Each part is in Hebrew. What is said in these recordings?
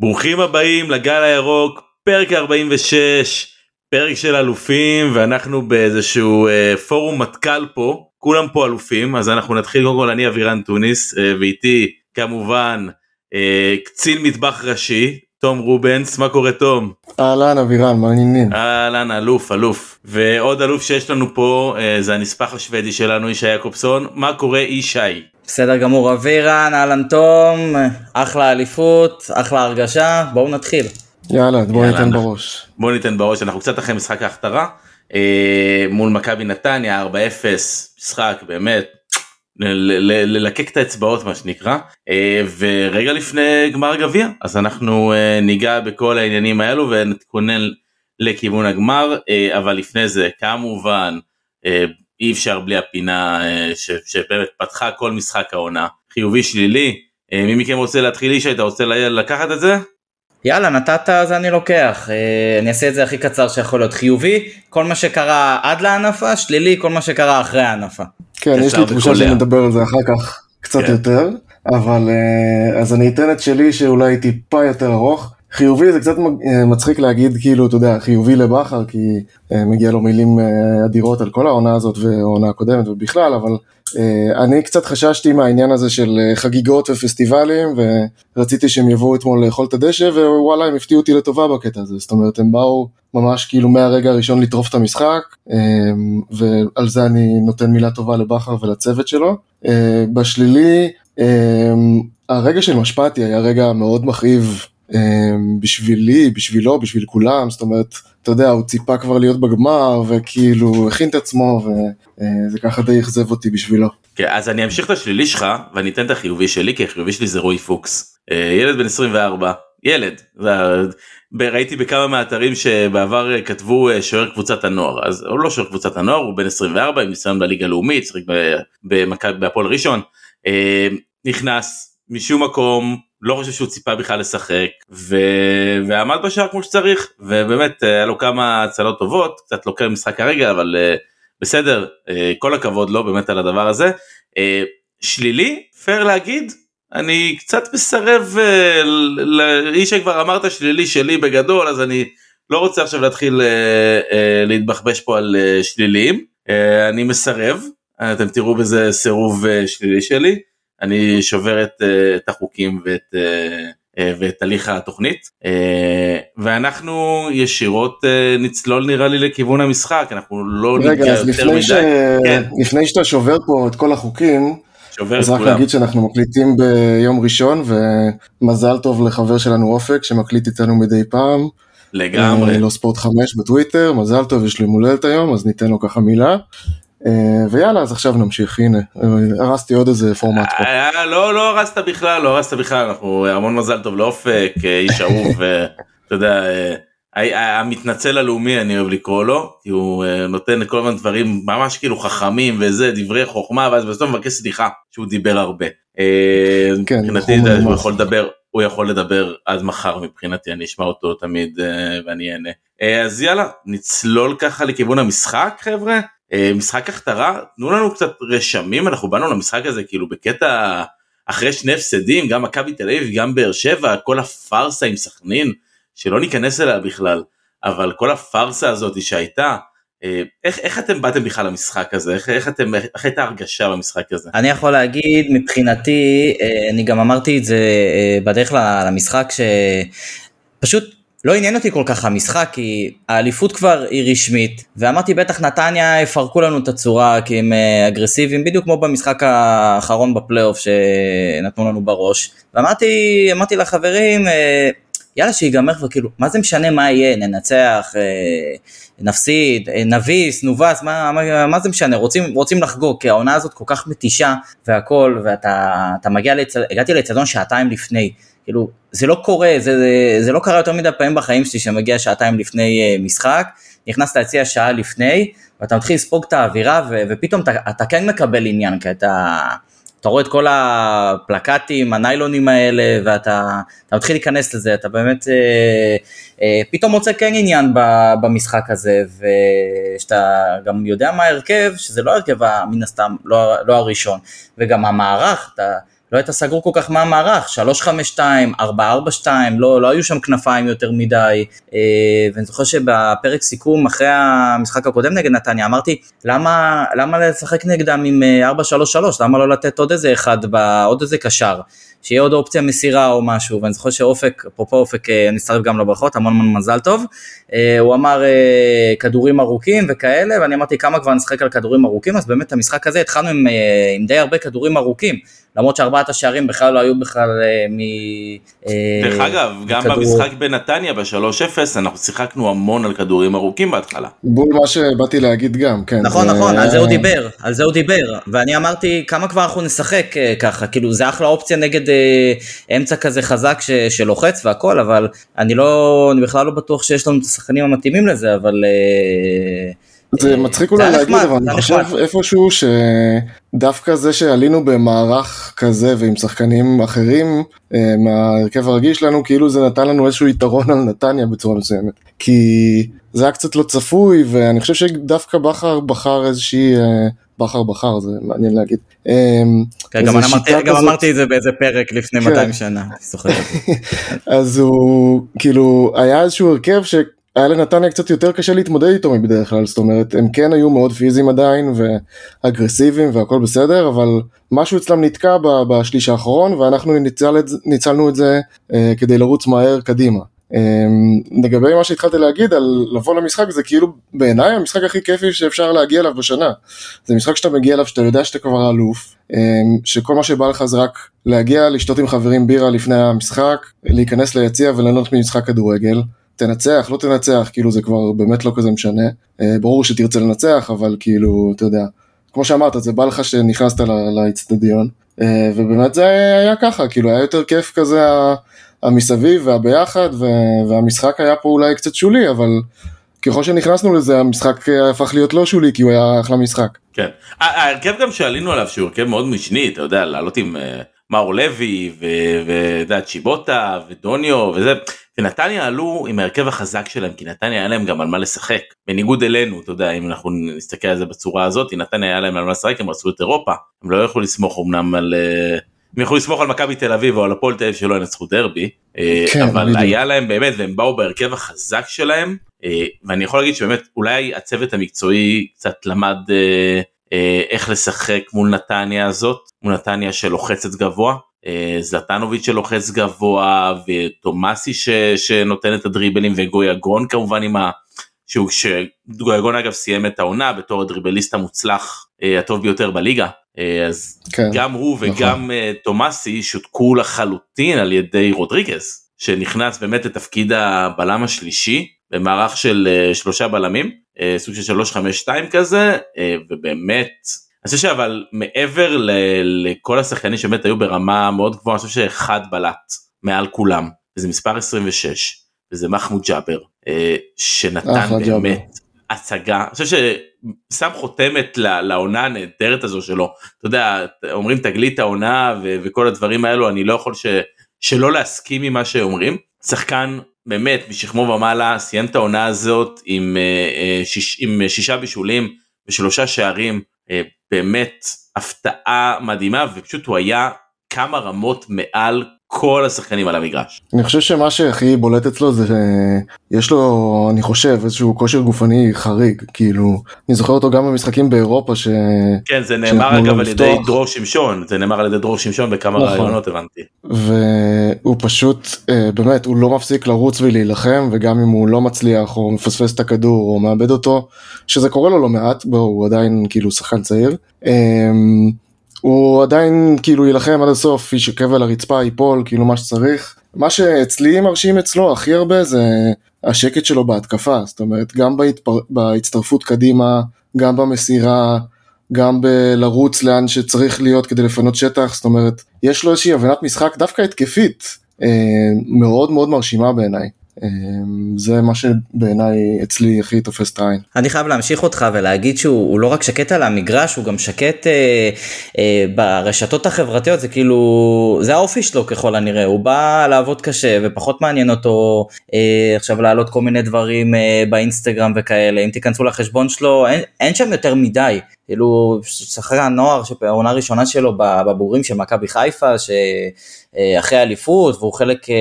ברוכים הבאים לגל הירוק, פרק 46, פרק של אלופים, ואנחנו באיזשהו אה, פורום מטכ"ל פה, כולם פה אלופים, אז אנחנו נתחיל קודם כל, אני אבירן טוניס, אה, ואיתי כמובן אה, קצין מטבח ראשי, תום רובנס, מה קורה תום? אהלן אבירן, מה העניינים? אהלן, אלוף, אלוף. ועוד אלוף שיש לנו פה, אה, זה הנספח השוודי שלנו, ישי יעקובסון, מה קורה ישי? בסדר גמור. אבירן, אהלן תום, אחלה אליפות, אחלה הרגשה, בואו נתחיל. יאללה, בוא יאללה, ניתן אנחנו- בראש. בוא ניתן בראש, אנחנו קצת אחרי משחק ההכתרה, אה, מול מכבי נתניה, 4-0, משחק באמת, ללקק את האצבעות מה שנקרא, אה, ורגע לפני גמר גביע, אז אנחנו אה, ניגע בכל העניינים האלו ונתכונן לכיוון הגמר, אה, אבל לפני זה כמובן אה, אי אפשר בלי הפינה אה, ש- שבאמת פתחה כל משחק העונה, חיובי שלילי, אה, מי מכם רוצה להתחיל אישה, אתה רוצה לקחת את זה? יאללה, נתת אז אני לוקח, אה, אני אעשה את זה הכי קצר שיכול להיות חיובי, כל מה שקרה עד להנפה, שלילי, כל מה שקרה אחרי ההנפה. כן, יש לי תחושה. שנדבר על זה אחר כך קצת כן. יותר, אבל אז אני אתן את שלי שאולי טיפה יותר ארוך. חיובי זה קצת אה, מצחיק להגיד כאילו, אתה יודע, חיובי לבכר, כי אה, מגיע לו מילים אה, אדירות על כל העונה הזאת והעונה הקודמת ובכלל, אבל אני קצת חששתי מהעניין הזה של חגיגות ופסטיבלים, ורציתי שהם יבואו אתמול לאכול את הדשא, ווואלה, הם הפתיעו אותי לטובה בקטע הזה, זאת אומרת, הם באו ממש כאילו מהרגע הראשון לטרוף את המשחק, ועל זה אני נותן מילה טובה לבכר ולצוות שלו. בשלילי, הרגע של משפטי היה רגע מאוד מכאיב בשבילי, בשבילו, בשביל כולם, זאת אומרת, אתה יודע, הוא ציפה כבר להיות בגמר, וכאילו הכין את עצמו, וזה ככה די אכזב אותי בשבילו. כן, אז אני אמשיך את השלילי שלך ואני אתן את החיובי שלי כי החיובי שלי זה רועי פוקס. אה, ילד בן 24, ילד. ראיתי בכמה מהאתרים שבעבר אה, כתבו אה, שוער קבוצת הנוער אז הוא לא שוער קבוצת הנוער הוא בן 24 עם ניסיון בליגה הלאומית שיחק בהפועל ראשון. אה, נכנס משום מקום לא חושב שהוא ציפה בכלל לשחק ו... ועמד בשער כמו שצריך ובאמת אה, היה לו כמה הצלות טובות קצת לוקח משחק הרגע אבל אה, בסדר אה, כל הכבוד לו באמת על הדבר הזה. אה, שלילי פייר להגיד אני קצת מסרב אה, ל- איש שכבר אמרת שלילי שלי בגדול אז אני לא רוצה עכשיו להתחיל אה, אה, להתבחבש פה על אה, שליליים אה, אני מסרב אתם תראו בזה סירוב שלילי שלי אני שובר את, אה, את החוקים ואת, אה, אה, ואת הליך התוכנית ואנחנו ישירות נצלול נראה לי לכיוון המשחק אנחנו לא רגע, אז לפני, ש... כן. לפני שאתה שובר פה את כל החוקים, שובר אז רק. להגיד שאנחנו מקליטים ביום ראשון, ומזל טוב לחבר שלנו אופק, שמקליט איתנו מדי פעם. לגמרי. לא ספורט 5 בטוויטר, מזל טוב, יש לו יום הולדת היום, אז ניתן לו ככה מילה. אה, ויאללה, אז עכשיו נמשיך, הנה, אה, הרסתי עוד איזה פורמט פה. אה, לא לא הרסת בכלל לא הרסת בכלל אנחנו המון מזל טוב לאופק אה, איש אהוב אה, אתה יודע אה, המתנצל הלאומי אני אוהב לקרוא לו כי הוא אה, נותן כל הזמן דברים ממש כאילו חכמים וזה דברי חוכמה ואז בסוף מבקש סליחה שהוא דיבר הרבה. אה, כן, מבחינתי הוא. יכול לדבר הוא יכול לדבר עד מחר מבחינתי אני אשמע אותו תמיד אה, ואני אהנה. אה, אז יאללה נצלול ככה לכיוון המשחק חבר'ה אה, משחק הכתרה תנו לנו קצת רשמים אנחנו באנו למשחק הזה כאילו בקטע אחרי שני הפסדים גם מכבי תל אביב גם באר שבע כל הפארסה עם סכנין שלא ניכנס אליה בכלל אבל כל הפארסה הזאת שהייתה אה, איך איך אתם באתם בכלל למשחק הזה איך איך אתם איך הייתה הרגשה במשחק הזה. אני יכול להגיד מבחינתי, אה, אני גם אמרתי את זה אה, בדרך למשחק, שפשוט לא עניין אותי כל כך המשחק, כי האליפות כבר היא רשמית, ואמרתי בטח נתניה יפרקו לנו את הצורה, כי הם אה, אגרסיביים, בדיוק כמו במשחק האחרון בפלייאוף שנתנו לנו בראש. ואמרתי אמרתי לחברים, אה, יאללה שיגמר כבר, כאילו, מה זה משנה מה יהיה, ננצח, אה, נפסיד, נביס, נובס, מה, מה, מה זה משנה, רוצים, רוצים לחגוג, כי העונה הזאת כל כך מתישה והכל, ואתה אתה מגיע, לצ... הגעתי לאצטדיון שעתיים לפני, כאילו, זה לא קורה, זה, זה, זה לא קרה יותר מדי פעמים בחיים שלי שמגיע שעתיים לפני אה, משחק, נכנס ליציע שעה לפני, ואתה מתחיל לספוג את האווירה, ו, ופתאום אתה, אתה כן מקבל עניין, כי אתה... אתה רואה את כל הפלקטים, הניילונים האלה, ואתה אתה מתחיל להיכנס לזה, אתה באמת אה, אה, פתאום מוצא כן עניין ב- במשחק הזה, ושאתה גם יודע מה ההרכב, שזה לא ההרכב מן הסתם, לא, לא הראשון, וגם המערך, אתה, לא היית סגור כל כך מה המערך, 352, 442, לא, לא היו שם כנפיים יותר מדי, אה, ואני זוכר שבפרק סיכום אחרי המשחק הקודם נגד נתניה, אמרתי, למה, למה לשחק נגדם עם 433, למה לא לתת עוד איזה אחד, עוד איזה קשר? שיהיה עוד אופציה מסירה או משהו, ואני זוכר שאופק, אפרופו אופק, אני אצטרף גם לברכות, המון המון מזל טוב, הוא אמר כדורים ארוכים וכאלה, ואני אמרתי כמה כבר נשחק על כדורים ארוכים, אז באמת המשחק הזה התחלנו עם, עם די הרבה כדורים ארוכים, למרות שארבעת השערים בכלל לא היו בכלל מ... דרך אגב, גם כדור... במשחק בנתניה ב-3-0 אנחנו שיחקנו המון על כדורים ארוכים בהתחלה. בול מה שבאתי להגיד גם, כן. נכון, זה... נכון, על זה הוא דיבר, על זה הוא דיבר, ואני אמרתי כמה כבר אנחנו נשחק ככה, כאילו זה אחלה אופציה נגד אמצע כזה חזק ש... שלוחץ והכל, אבל אני לא, אני בכלל לא בטוח שיש לנו את השחקנים המתאימים לזה, אבל... זה מצחיק אולי להגיד, אבל אני חושב איפשהו שדווקא זה שעלינו במערך כזה ועם שחקנים אחרים מההרכב הרגיל שלנו, כאילו זה נתן לנו איזשהו יתרון על נתניה בצורה מסוימת. כי זה היה קצת לא צפוי, ואני חושב שדווקא בכר בחר איזושהי... בכר בחר, זה מעניין להגיד. כן, גם, אמרתי, גם אמרתי את זה באיזה פרק לפני 200 כן. שנה, אני זוכר. אז הוא, כאילו, היה איזשהו הרכב ש... היה לנתניה קצת יותר קשה להתמודד איתו מבדרך כלל, זאת אומרת, הם כן היו מאוד פיזיים עדיין ואגרסיביים והכל בסדר, אבל משהו אצלם נתקע בשליש האחרון ואנחנו ניצל את, ניצלנו את זה אה, כדי לרוץ מהר קדימה. אה, לגבי מה שהתחלתי להגיד על לבוא למשחק זה כאילו בעיניי המשחק הכי כיפי שאפשר להגיע אליו בשנה. זה משחק שאתה מגיע אליו שאתה יודע שאתה כבר אלוף, אה, שכל מה שבא לך זה רק להגיע לשתות עם חברים בירה לפני המשחק, להיכנס ליציע וליהנות ממשחק כדורגל. תנצח, לא תנצח, כאילו זה כבר באמת לא כזה משנה. אה, ברור שתרצה לנצח, אבל כאילו, אתה יודע, כמו שאמרת, זה בא לך שנכנסת לאצטדיון, אה, ובאמת זה היה ככה, כאילו היה יותר כיף כזה המסביב והביחד, והמשחק היה פה אולי קצת שולי, אבל ככל שנכנסנו לזה, המשחק הפך להיות לא שולי, כי הוא היה אחלה משחק. כן, ההרכב גם שעלינו עליו, שהוא הרכב מאוד משני, אתה יודע, לעלות עם... אה, מאור לוי וצ'יבוטה ודוניו וזה ונתניה עלו עם ההרכב החזק שלהם כי נתניה היה להם גם על מה לשחק. בניגוד אלינו אתה יודע אם אנחנו נסתכל על זה בצורה הזאת נתניה היה להם על מה לשחק הם רצו את אירופה. הם לא יכלו לסמוך אמנם על אה, הם יכלו לסמוך על מכבי תל אביב או על הפועל תל אביב שלא ינצחו דרבי אה, כן, אבל בדיוק. היה להם באמת והם באו בהרכב החזק שלהם אה, ואני יכול להגיד שבאמת אולי הצוות המקצועי קצת למד איך לשחק מול נתניה הזאת מול נתניה שלוחצת גבוה זלטנוביץ' שלוחץ גבוה ותומאסי ש, שנותן את הדריבלים וגויגון כמובן עם ה... שהוא שגויגון אגב סיים את העונה בתור הדריבליסט המוצלח הטוב ביותר בליגה אז כן, גם הוא נכון. וגם תומאסי שותקו לחלוטין על ידי רודריגז שנכנס באמת לתפקיד הבלם השלישי במערך של שלושה בלמים סוג של 352 כזה ובאמת אני חושב שאבל מעבר ל, לכל השחקנים שבאמת היו ברמה מאוד גבוהה, אני חושב שאחד בלט מעל כולם, וזה מספר 26, וזה מחמוד ג'אבר, אה, שנתן באמת ג'אבר. הצגה, אני חושב ששם חותמת לעונה הנהדרת הזו שלו, אתה יודע, אומרים תגלית העונה ו- וכל הדברים האלו, אני לא יכול ש- שלא להסכים עם מה שאומרים, שחקן באמת משכמו ומעלה סיים את העונה הזאת עם, אה, אה, שיש, עם שישה בישולים ושלושה שערים באמת הפתעה מדהימה ופשוט הוא היה כמה רמות מעל כל השחקנים על המגרש. אני חושב שמה שהכי בולט אצלו זה שיש לו אני חושב איזשהו כושר גופני חריג כאילו אני זוכר אותו גם במשחקים באירופה ש... כן זה נאמר אגב על ידי דרור שמשון זה נאמר על ידי דרור שמשון בכמה נכון. רעיונות הבנתי. והוא פשוט אה, באמת הוא לא מפסיק לרוץ ולהילחם וגם אם הוא לא מצליח או מפספס את הכדור או מאבד אותו שזה קורה לו לא מעט בו הוא עדיין כאילו שחקן צעיר. הוא עדיין כאילו יילחם עד הסוף, יישכב על הרצפה, ייפול, כאילו מה שצריך. מה שאצלי מרשים אצלו הכי הרבה זה השקט שלו בהתקפה, זאת אומרת גם בהתפר... בהצטרפות קדימה, גם במסירה, גם בלרוץ לאן שצריך להיות כדי לפנות שטח, זאת אומרת יש לו איזושהי הבנת משחק דווקא התקפית, אה, מאוד מאוד מרשימה בעיניי. אמ, זה מה שבעיניי אצלי הכי תופס את העין. אני חייב להמשיך אותך ולהגיד שהוא לא רק שקט על המגרש, הוא גם שקט אה, אה, ברשתות החברתיות, זה כאילו, זה האופי שלו ככל הנראה, הוא בא לעבוד קשה ופחות מעניין אותו אה, עכשיו להעלות כל מיני דברים אה, באינסטגרם וכאלה, אם תיכנסו לחשבון שלו, אין, אין שם יותר מדי. כאילו, שחקן נוער, העונה הראשונה שלו בבוגרים של מכבי חיפה, שאחרי האליפות, והוא חלק, אה,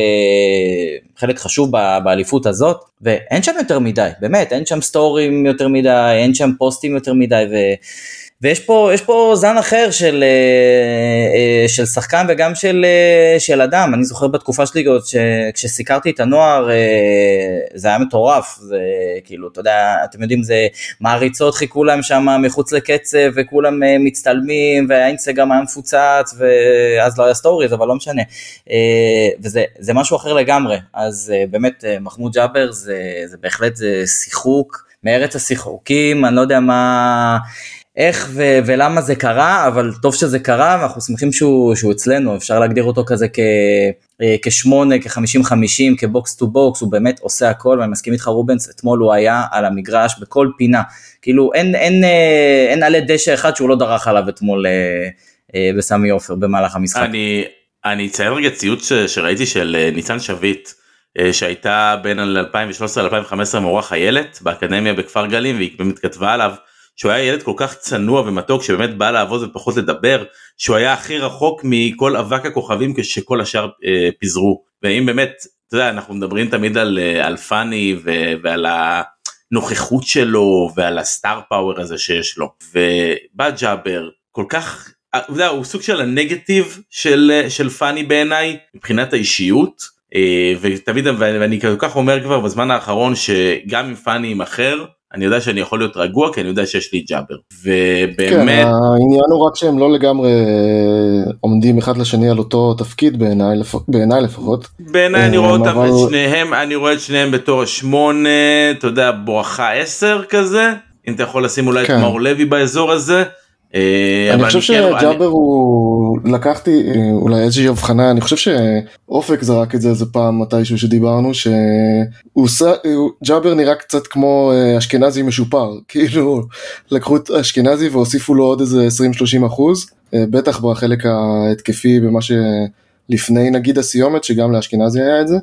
חלק חשוב באליפות הזאת, ואין שם יותר מדי, באמת, אין שם סטורים יותר מדי, אין שם פוסטים יותר מדי, ו... ויש פה, פה זן אחר של, אה, אה, של שחקן וגם של, אה, של אדם, אני זוכר בתקופה שלי עוד כשסיקרתי את הנוער זה היה מטורף, זה כאילו, אתה יודע, אתם יודעים, זה מעריצות חיכו להם שם מחוץ לקצב וכולם מצטלמים והאינסטגרם היה מפוצץ ואז לא היה stories, אבל לא משנה, וזה משהו אחר לגמרי, אז באמת מחמוד ג'אבר זה, זה בהחלט זה שיחוק מארץ השיחוקים, אני לא יודע מה... איך ו- ולמה זה קרה, אבל טוב שזה קרה ואנחנו שמחים שהוא, שהוא אצלנו, אפשר להגדיר אותו כזה כ- אה, כשמונה, כחמישים חמישים, כ box to box, הוא באמת עושה הכל, ואני מסכים איתך רובנס, אתמול הוא היה על המגרש בכל פינה, כאילו אין, אין, אה, אין עלי דשא אחד שהוא לא דרך עליו אתמול אה, בסמי עופר במהלך המשחק. אני, אני אציין רגע ציוץ שראיתי של ניצן שביט, שהייתה בין 2013 ל-2015 מורה חיילת באקדמיה בכפר גלים והיא באמת כתבה עליו שהוא היה ילד כל כך צנוע ומתוק שבאמת בא לעבוד ופחות לדבר, שהוא היה הכי רחוק מכל אבק הכוכבים כשכל השאר אה, פיזרו. ואם באמת, אתה יודע, אנחנו מדברים תמיד על, אה, על פאני ו, ועל הנוכחות שלו ועל הסטאר פאוור הזה שיש לו. ובא ג'אבר כל כך, אתה יודע, הוא סוג של הנגטיב של, של פאני בעיניי מבחינת האישיות. אה, ותמיד ואני כל כך אומר כבר בזמן האחרון שגם אם פאני יימכר אני יודע שאני יכול להיות רגוע כי אני יודע שיש לי ג'אבר. ובאמת כן, העניין הוא רק שהם לא לגמרי אה, עומדים אחד לשני על אותו תפקיד בעיניי בעיניי לפחות. בעיניי אני רואה אותם אבל... את שניהם אני רואה את שניהם בתור שמונה אתה יודע בואכה עשר כזה. אם אתה יכול לשים אולי כן. את מאור לוי באזור הזה. אה, אני חושב כן שג'אבר הוא לקחתי אה, אולי איזושהי הבחנה אני חושב שאופק זרק את זה איזה פעם מתישהו שדיברנו שהוא ג'אבר נראה קצת כמו אה, אשכנזי משופר כאילו לקחו את אשכנזי והוסיפו לו עוד איזה 20-30 אחוז בטח בחלק ההתקפי במה שלפני נגיד הסיומת שגם לאשכנזי היה את זה.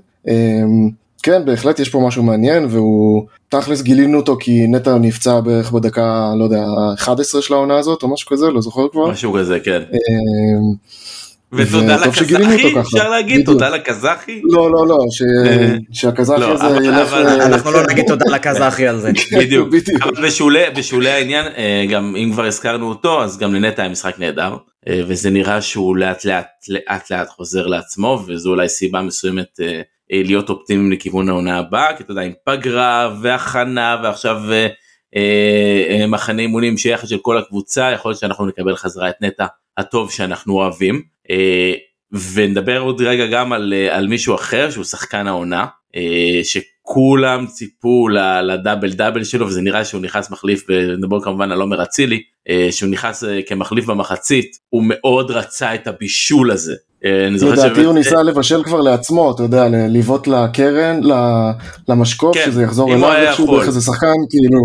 כן, בהחלט יש פה משהו מעניין, והוא, תכלס גילינו אותו כי נטע נפצע בערך בדקה, לא יודע, ה-11 של העונה הזאת, או משהו כזה, לא זוכר כבר. משהו כזה, כן. אמ, ותודה לקזחי, אפשר להגיד תודה לקזחי? לא, לא, לא, שהקזחי לא, הזה ילך... אנחנו לא נגיד תודה לקזחי על זה. בדיוק, אבל בשולי העניין, אה, גם אם כבר הזכרנו אותו, אז גם לנטע היה משחק נהדר, אה, וזה נראה שהוא לאט לאט לאט לאט חוזר לעצמו, וזו אולי סיבה מסוימת אה, אה, להיות אופטימיים לכיוון העונה הבאה כי אתה יודע עם פגרה והכנה ועכשיו אה, אה, מחנה אימונים שיחד של כל הקבוצה יכול להיות שאנחנו נקבל חזרה את נטע הטוב שאנחנו אוהבים. אה, ונדבר עוד רגע גם על, אה, על מישהו אחר שהוא שחקן העונה אה, שכולם ציפו לדאבל דאבל שלו וזה נראה שהוא נכנס מחליף ונדבר כמובן על עומר אצילי אה, שהוא נכנס אה, כמחליף במחצית. הוא מאוד רצה את הבישול הזה. אה, לדעתי הוא ניסה לבשל כבר לעצמו, אתה יודע, לבעוט לקרן, למשקוף, כן, שזה יחזור אליו איכשהו דרך איזה שחקן, כאילו,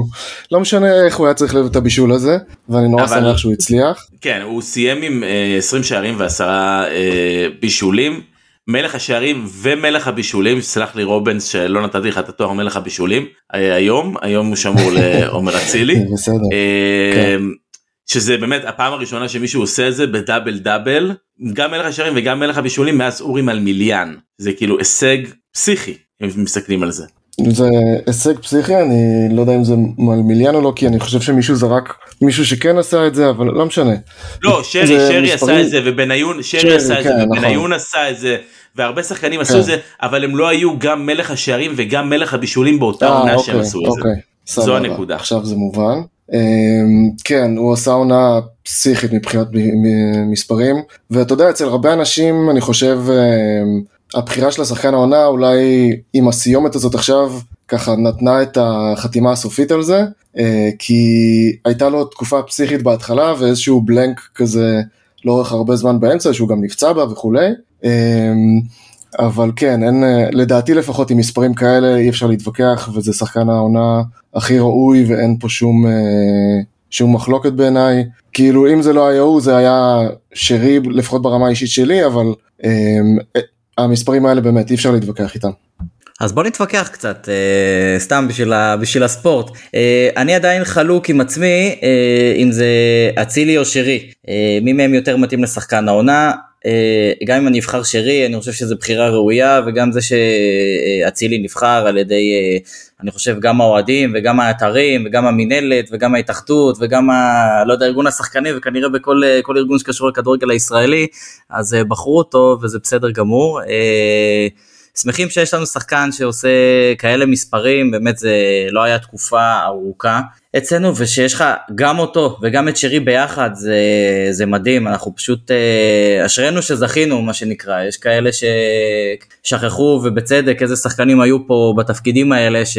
לא משנה איך הוא היה צריך את הבישול הזה, ואני נורא שמח שהוא הצליח. כן, הוא סיים עם 20 שערים ועשרה בישולים. מלך השערים ומלך הבישולים, סלח לי רובנס שלא נתתי לך את התואר מלך הבישולים היום, היום הוא שמור לעומר אצילי. בסדר. שזה באמת הפעם הראשונה שמישהו עושה את זה בדאבל דאבל גם מלך השערים וגם מלך הבישולים מאז אורי מלמיליאן זה כאילו הישג פסיכי אם מסתכלים על זה. זה הישג פסיכי אני לא יודע אם זה מלמיליאן או לא כי אני חושב שמישהו זרק מישהו שכן עשה את זה אבל לא משנה. לא שרי שרי מספרים... עשה את זה ובניון שרי, שרי עשה את כן, זה ובניון נכון. עשה את זה והרבה שחקנים כן. עשו את זה אבל הם לא היו גם מלך השערים וגם מלך הבישולים באותה אה, עונה שהם עשו את זה. אוקיי, זו הנקודה. עכשיו זה מובן. אמ, כן, הוא עשה עונה פסיכית מבחינת מספרים, ואתה יודע, אצל הרבה אנשים, אני חושב, אמ, הבחירה של השחקן העונה, אולי עם הסיומת הזאת עכשיו, ככה נתנה את החתימה הסופית על זה, אה, כי הייתה לו תקופה פסיכית בהתחלה, ואיזשהו בלנק כזה לאורך הרבה זמן באמצע, שהוא גם נפצע בה וכולי. אמ, אבל כן, אין, לדעתי לפחות עם מספרים כאלה אי אפשר להתווכח, וזה שחקן העונה הכי ראוי ואין פה שום, אה, שום מחלוקת בעיניי. כאילו אם זה לא היה הוא זה היה שרי לפחות ברמה האישית שלי, אבל אה, המספרים האלה באמת אי אפשר להתווכח איתם. אז בוא נתווכח קצת, אה, סתם בשביל, ה, בשביל הספורט. אה, אני עדיין חלוק עם עצמי אה, אם זה אצילי או שרי. אה, מי מהם יותר מתאים לשחקן העונה? אה, גם אם אני אבחר שרי, אני חושב שזו בחירה ראויה, וגם זה שאצילי נבחר על ידי, אה, אני חושב, גם האוהדים, וגם האתרים, וגם המינהלת, וגם ההתאחדות, וגם, ה, לא יודע, ארגון השחקנים, וכנראה בכל אה, ארגון שקשור לכדורגל הישראלי, אז בחרו אותו, וזה בסדר גמור. שמחים שיש לנו שחקן שעושה כאלה מספרים, באמת זה לא היה תקופה ארוכה אצלנו, ושיש לך גם אותו וגם את שרי ביחד, זה, זה מדהים, אנחנו פשוט, אה, אשרינו שזכינו, מה שנקרא, יש כאלה ששכחו ובצדק איזה שחקנים היו פה בתפקידים האלה, ש...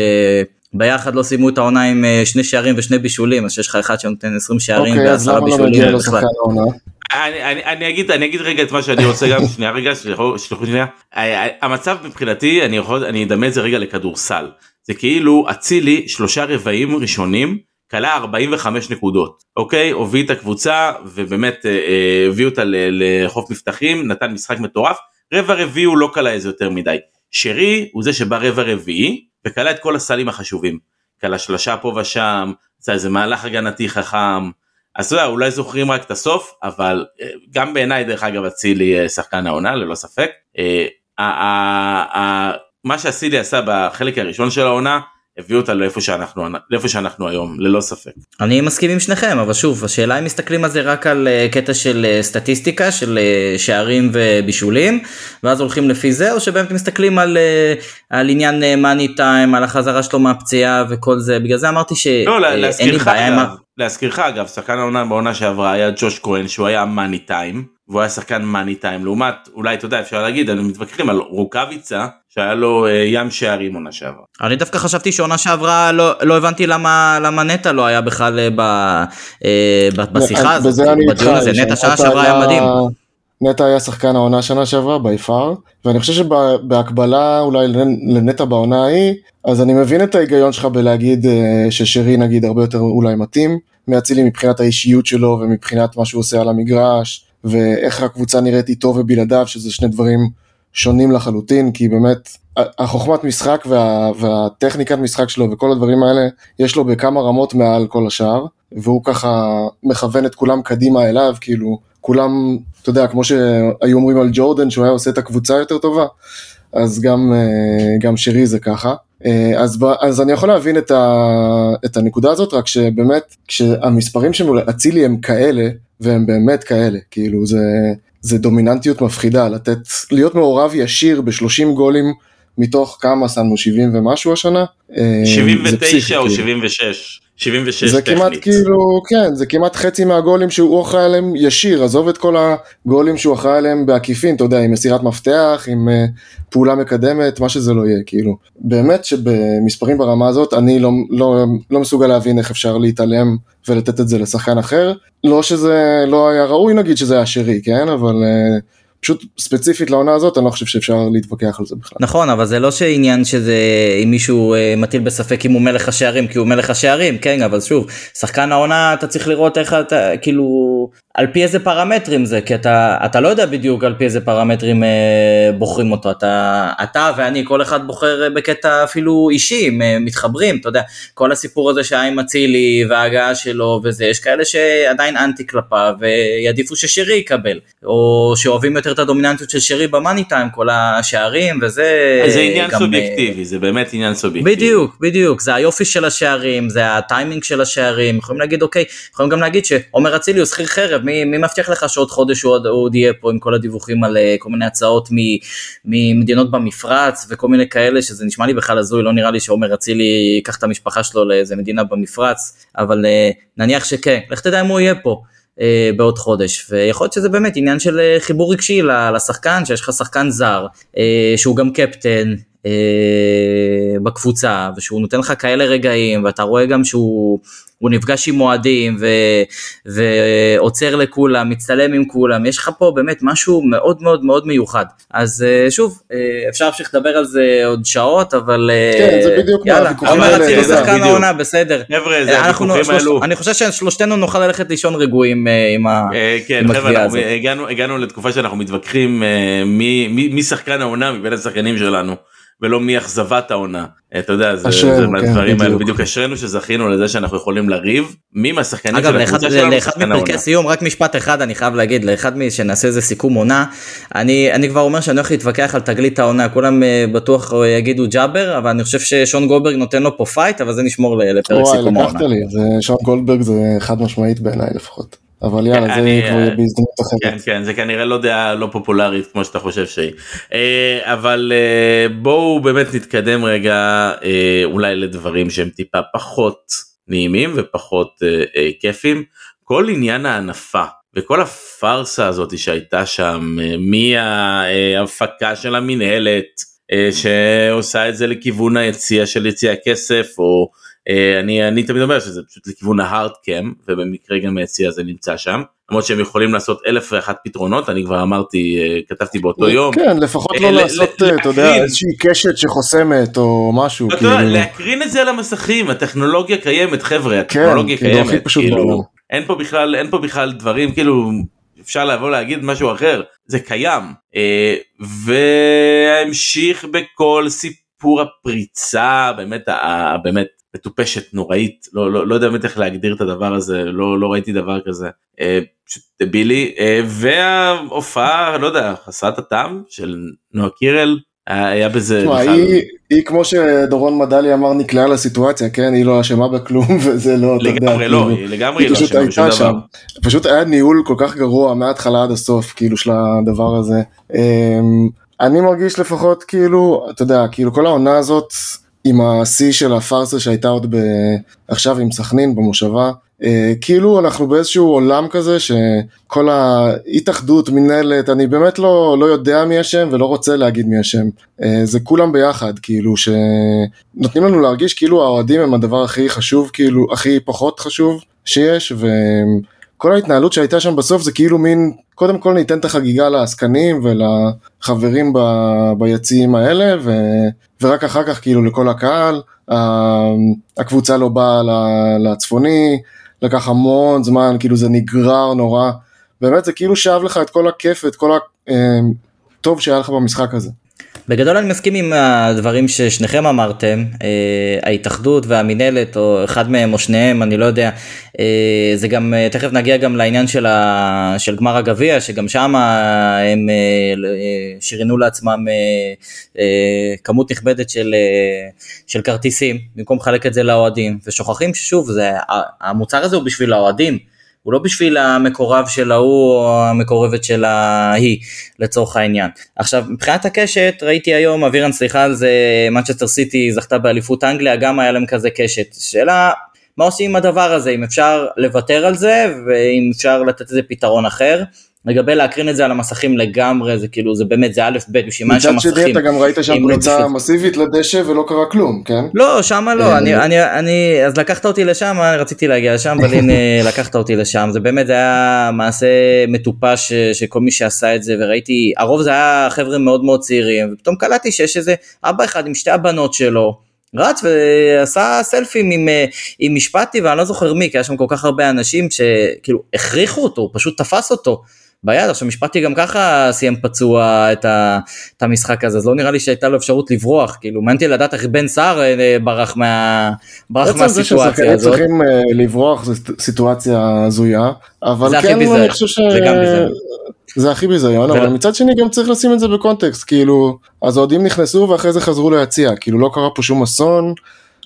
ביחד לא סיימו את העונה עם אה, שני שערים ושני בישולים, אז שיש לך אחד שנותן 20 שערים אוקיי, אז ועשרה למה לא בישולים. מגיע זה לו בכלל. שחקן העונה? אני, אגיד אני אגיד רגע את מה שאני רוצה גם שנייה רגע שלחו שנייה. ה- ה- המצב מבחינתי אני יכול אני אדמה את זה רגע לכדורסל. זה כאילו אצילי שלושה רבעים ראשונים כלה 45 נקודות. אוקיי? הוביל את הקבוצה ובאמת אה, אה, הביא אותה לחוף מבטחים נתן משחק מטורף. רבע רביעי הוא לא כלה איזה יותר מדי. שרי הוא זה שבא רבע רביעי וכלה את כל הסלים החשובים. כלה שלושה פה ושם עשה איזה מהלך הגנתי חכם אז אתה יודע, אולי זוכרים רק את הסוף, אבל אה, גם בעיניי דרך אגב אצילי אה, שחקן העונה ללא ספק. אה, מה שאצילי עשה בחלק הראשון של העונה, הביא אותה לאיפה שאנחנו, לאיפה שאנחנו היום, ללא ספק. אני מסכים עם שניכם, אבל שוב, השאלה אם מסתכלים על זה רק על אה, קטע של אה, סטטיסטיקה, של אה, שערים ובישולים, ואז הולכים לפי זה, או שבאמת מסתכלים על, על עניין מאני טיים, על החזרה שלו מהפציעה וכל זה, בגלל זה אמרתי שאין לא, לי בעיה עם... להזכירך אגב, שחקן העונה בעונה שעברה היה ג'וש כהן שהוא היה מאני טיים, והוא היה שחקן מאני טיים, לעומת, אולי אתה יודע, אפשר להגיד, אנחנו מתווכחים על רוקאביצה, שהיה לו אה, ים שערים עונה שעברה. אני דווקא חשבתי שעונה שעברה, לא, לא הבנתי למה, למה נטע לא היה בכלל אה, ב, אה, ב- בשיחה הזאת, בדיון הזה, נטע שנה שעברה היה מדהים. נטע היה שחקן העונה שנה שעברה בי פאר, ואני חושב שבהקבלה אולי לנ- לנטע בעונה ההיא, אז אני מבין את ההיגיון שלך בלהגיד אה, ששרי נגיד הרבה יותר אולי מתאים מאצילי מבחינת האישיות שלו ומבחינת מה שהוא עושה על המגרש, ואיך הקבוצה נראית איתו ובלעדיו, שזה שני דברים שונים לחלוטין, כי באמת החוכמת משחק וה, והטכניקת משחק שלו וכל הדברים האלה, יש לו בכמה רמות מעל כל השאר, והוא ככה מכוון את כולם קדימה אליו, כאילו כולם, אתה יודע, כמו שהיו אומרים על ג'ורדן שהוא היה עושה את הקבוצה יותר טובה, אז גם, אה, גם שרי זה ככה. אה, אז, אז אני יכול להבין את, ה, את הנקודה הזאת, רק שבאמת, כשהמספרים של אצילי הם כאלה, והם באמת כאלה, כאילו זה, זה דומיננטיות מפחידה, לתת, להיות מעורב ישיר ב-30 גולים מתוך כמה שמנו 70 ומשהו השנה. אה, זה 79 פסיכי, או כאילו. 76, 76 זה טכנית. כמעט כאילו, כן, זה כמעט חצי מהגולים שהוא אחראי עליהם ישיר, עזוב את כל הגולים שהוא אחראי עליהם בעקיפין, אתה יודע, עם מסירת מפתח, עם uh, פעולה מקדמת, מה שזה לא יהיה, כאילו. באמת שבמספרים ברמה הזאת, אני לא, לא, לא מסוגל להבין איך אפשר להתעלם ולתת את זה לשחקן אחר. לא שזה לא היה ראוי נגיד שזה היה שרי, כן, אבל uh, פשוט ספציפית לעונה הזאת, אני לא חושב שאפשר להתווכח על זה בכלל. נכון, אבל זה לא שעניין שזה אם מישהו אה, מטיל בספק אם הוא מלך השערים כי הוא מלך השערים, כן, אבל שוב, שחקן העונה אתה צריך לראות איך אתה, כאילו, על פי איזה פרמטרים זה, כי אתה, אתה לא יודע בדיוק על פי איזה פרמטרים אה, בוחרים אותו, אתה, אתה ואני, כל אחד בוחר אה, בקטע אפילו אישי, אה, מתחברים, אתה יודע, כל הסיפור הזה שהיה עם אצילי וההגעה שלו וזה, יש כאלה שעדיין אנטי כלפיו ויעדיפו ששרי יקבל, או שאוהבים יותר את הדומיננטיות של שרי במאני טיים, כל השערים וזה... זה עניין גם, סובייקטיבי, זה באמת עניין סובייקטיבי. בדיוק, בדיוק, זה היופי של השערים, זה הטיימינג של השערים, יכולים להגיד אוקיי, יכולים גם להגיד שעומר אצילי הוא שכיר חרב, מי, מי מבטיח לך שעוד חודש הוא עוד, הוא עוד יהיה פה עם כל הדיווחים על אה, כל מיני הצעות מ, ממדינות במפרץ וכל מיני כאלה, שזה נשמע לי בכלל הזוי, לא נראה לי שעומר אצילי ייקח את המשפחה שלו לאיזה מדינה במפרץ, אבל אה, נניח שכן, לך תדע אם הוא יהיה פה. אה, בעוד חודש. ויכול להיות שזה באמת עניין של אה, חיבור רגשי לשחקן שיש לך שחקן זר אה, שהוא גם קפטן אה, בקבוצה ושהוא נותן לך כאלה רגעים ואתה רואה גם שהוא הוא נפגש עם אוהדים ועוצר לכולם, מצטלם עם כולם, יש לך פה באמת משהו מאוד מאוד מאוד מיוחד. אז אה, שוב, אה, אפשר להמשיך לדבר על זה עוד שעות, אבל אה, כן, זה בדיוק יאללה, אתה יודע, שחקן. העונה, בסדר. חבר'ה, זה אנחנו הוויכוחים האלו. אני חושב ששלושתנו נוכל ללכת לישון רגועים אה, עם ה... אה, כן, חבר'ה, הקביעה הזאת. הגענו, הגענו לתקופה שאנחנו מתווכחים אה, מי שחקן העונה מבין השחקנים שלנו. ולא מאכזבת העונה. אתה יודע, זה, זה כן, מהדברים האלה, בדיוק. בדיוק אשרינו שזכינו לזה שאנחנו יכולים לריב מי מהשחקנים אגב, של לאחד, הקבוצה שלנו לאחד שחקן מפרקי העונה. סיום, רק משפט אחד אני חייב להגיד, לאחד מ... שנעשה איזה סיכום עונה, אני, אני כבר אומר שאני הולך להתווכח על תגלית העונה, כולם אה, בטוח אה, יגידו ג'אבר, אבל אני חושב ששון גולדברג נותן לו פה fight, אבל זה נשמור לפרק וואי, סיכום העונה. לקחת לי, זה שון גולדברג זה חד משמעית בעיניי לפחות. אבל יאללה, זה אני, כבר יהיה אה, בהזדמנות כן אחרת. כן זה כנראה לא דעה לא פופולרית כמו שאתה חושב שהיא אה, אבל אה, בואו באמת נתקדם רגע אולי לדברים שהם טיפה פחות נעימים ופחות כיפים כל עניין ההנפה וכל הפארסה הזאת שהייתה שם מההפקה של המינהלת שעושה את זה לכיוון היציאה של יציאה כסף או אני אני תמיד אומר שזה פשוט לכיוון ההארד קאם ובמקרה גם היציאה הזה נמצא שם למרות שהם יכולים לעשות אלף ואחת פתרונות אני כבר אמרתי אה, כתבתי באותו יום. כן, לפחות אה, לא ל- לעשות, אה, אתה יודע. איזושהי קשת שחוסמת או משהו, אתה יודע, כאילו. להקרין את זה על המסכים הטכנולוגיה קיימת חבר'ה כן, הטכנולוגיה כאילו, קיימת כאילו. אין פה בכלל אין פה בכלל דברים כאילו אפשר לבוא להגיד משהו אחר זה קיים אה, והמשיך בכל סיפור הפריצה באמת באמת מטופשת נוראית לא לא לא יודע באמת איך להגדיר את הדבר הזה לא לא ראיתי דבר כזה אה, פשוט דבילי אה, וההופעה לא יודע חסרת הטעם של נועה קירל היה בזה תשמע, בכלל- היא, היא כמו שדורון מדלי אמר נקלעה לסיטואציה, כן, היא לא אשמה בכלום וזה לא, לגמרי לא כאילו, היא לגמרי היא לא אשמה בשום דבר. שם. פשוט היה ניהול כל כך גרוע מההתחלה עד הסוף, כאילו, של הדבר הזה. אמ, אני מרגיש לפחות כאילו, אתה יודע, כאילו כל העונה הזאת עם השיא של הפארסה שהייתה עוד ב... עכשיו עם סכנין במושבה, אה, כאילו אנחנו באיזשהו עולם כזה שכל ההתאחדות, מנהלת, אני באמת לא, לא יודע מי אשם ולא רוצה להגיד מי אשם. אה, זה כולם ביחד, כאילו שנותנים לנו להרגיש כאילו האוהדים הם הדבר הכי חשוב, כאילו הכי פחות חשוב שיש, וכל ההתנהלות שהייתה שם בסוף זה כאילו מין, קודם כל ניתן את החגיגה לעסקנים ולחברים ב, ביציעים האלה, ו, ורק אחר כך כאילו לכל הקהל, הקבוצה לא באה לצפוני, לקח המון זמן, כאילו זה נגרר נורא, באמת זה כאילו שאב לך את כל הכיף ואת כל הטוב שהיה לך במשחק הזה. בגדול אני מסכים עם הדברים ששניכם אמרתם, אה, ההתאחדות והמינהלת או אחד מהם או שניהם, אני לא יודע, אה, זה גם, אה, תכף נגיע גם לעניין של, ה, של גמר הגביע, שגם שם הם שריינו לעצמם כמות נכבדת של, של כרטיסים, במקום לחלק את זה לאוהדים, ושוכחים ששוב, זה, המוצר הזה הוא בשביל האוהדים. הוא לא בשביל המקורב של ההוא או המקורבת של ההיא לצורך העניין. עכשיו מבחינת הקשת ראיתי היום אבירן סליחה על זה מנצ'סטר סיטי זכתה באליפות אנגליה גם היה להם כזה קשת. שאלה מה עושים עם הדבר הזה אם אפשר לוותר על זה ואם אפשר לתת איזה פתרון אחר. לגבי להקרין את זה על המסכים לגמרי זה כאילו זה באמת זה א' ב' בשביל מה יש שם מצד שני מסכים. אתה גם ראית שם לא פריצה בשביל- מסיבית לדשא ולא קרה כלום, כן? לא, שמה לא, אה, אני, אני, אני, אז לקחת אותי לשם, אני רציתי להגיע לשם, אבל הנה לקחת אותי לשם, זה באמת זה היה מעשה מטופש שכל מי שעשה את זה, וראיתי, הרוב זה היה חבר'ה מאוד מאוד צעירים, ופתאום קלטתי שיש איזה אבא אחד עם שתי הבנות שלו, רץ ועשה סלפים עם, אה, עם משפטי, ואני לא זוכר מי, כי היה שם כל כך הרבה אנשים שכאילו הכריחו אותו, הוא פשוט תפס אותו. ביד, עכשיו משפטי גם ככה סיים פצוע את, ה, את המשחק הזה, אז לא נראה לי שהייתה לו אפשרות לברוח, כאילו מעניין לדעת איך בן סער אה, ברח, מה, ברח בעצם זה מהסיטואציה הזאת. צריכים אה, לברוח זו סיטואציה הזויה, אבל זה כן ביזיון, אני חושב ש... זה גם ביזיון. זה הכי ביזיון, אבל מצד שני גם צריך לשים את זה בקונטקסט, כאילו, אז האוהדים נכנסו ואחרי זה חזרו ליציע, כאילו לא קרה פה שום אסון,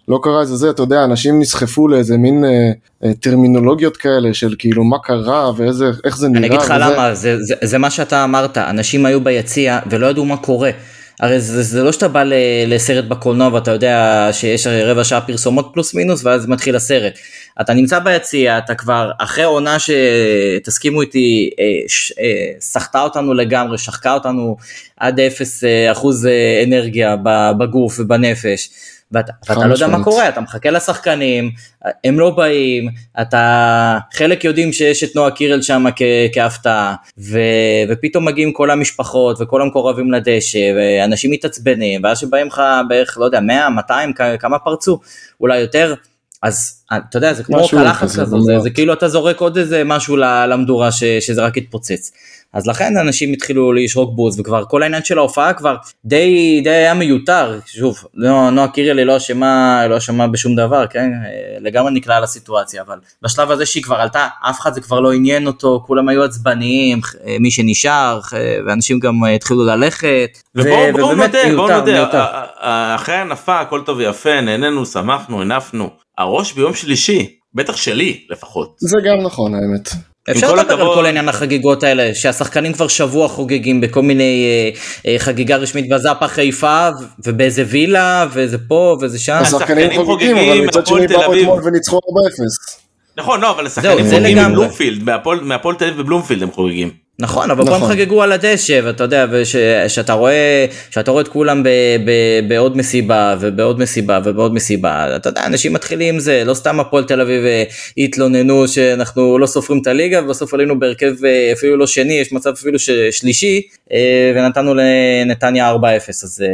לא קרה איזה זה, אתה יודע, אנשים נסחפו לאיזה מין אה, אה, טרמינולוגיות כאלה של כאילו מה קרה ואיזה, איך זה נראה. אני אגיד לך. למה, זה, זה, זה מה שאתה אמרת, אנשים היו ביציע ולא ידעו מה קורה. הרי זה, זה לא שאתה בא ל- לסרט בקולנוע ואתה יודע שיש רבע שעה פרסומות פלוס מינוס ואז מתחיל הסרט. אתה נמצא ביציע, אתה כבר אחרי עונה שתסכימו איתי, אה, אה, סחטה אותנו לגמרי, שחקה אותנו עד אפס אה, אחוז אנרגיה בגוף ובנפש. ואתה, ואתה לא יודע מה. קורה, אתה מחכה לשחקנים, הם לא באים, אתה, חלק יודעים שיש את נועה קירל שם כהפתעה, ו, ופתאום מגיעים כל המשפחות וכל המקורבים לדשא, ואנשים מתעצבנים, ואז שבאים לך בערך, לא יודע, 100, 200, כ- כמה פרצו, אולי יותר, אז אתה יודע, זה כמו קלחת כזה, כזו, זה. זה כאילו אתה זורק עוד איזה משהו למדורה ש, שזה רק יתפוצץ. אז לכן אנשים התחילו לשרוק בוז, וכבר כל העניין של ההופעה כבר די, די היה מיותר. שוב, לא- נועה קירלי לא אשמה, לא אשמה בשום דבר, כן? אה, לגמרי נקלעה לסיטואציה, אבל בשלב הזה שהיא כבר עלתה, אף אחד זה כבר לא עניין אותו, כולם היו עצבניים, אה, מי שנשאר, אה, ואנשים גם התחילו ללכת. ובואו נודה, בואו נודה, אחרי הנפה הכל טוב ויפה, נהנינו, שמחנו, הנפנו. הראש ביום שלישי, בטח שלי לפחות. זה גם נכון האמת. אפשר לדבר על הכבוד- כל העניין החגיגות האלה, שהשחקנים כבר שבוע חוגגים בכל מיני אה, אה, חגיגה רשמית בזאפה חיפה, ו- ובאיזה וילה, וזה פה וזה שם. השחקנים השחקנים חוגגים, אבל מצד שני באו. אתמול וניצחו 4-0. נכון, לא, אבל השחקנים חוגגים. בבלומפילד, מהפועל תל אביב בבלומפילד הם חוגגים. נכון, אבל נכון. חגגו על הדשא, ואתה יודע, ושאתה רואה, שאתה רואה את כולם ב, ב, בעוד מסיבה, ובעוד מסיבה, ובעוד מסיבה, אתה יודע, אנשים מתחילים עם זה, לא סתם הפועל תל אביב אה, התלוננו שאנחנו לא סופרים את הליגה, ובסוף עלינו בהרכב אה, אפילו לא שני, יש מצב אפילו שלישי, אה, ונתנו לנתניה 4-0, אז אה,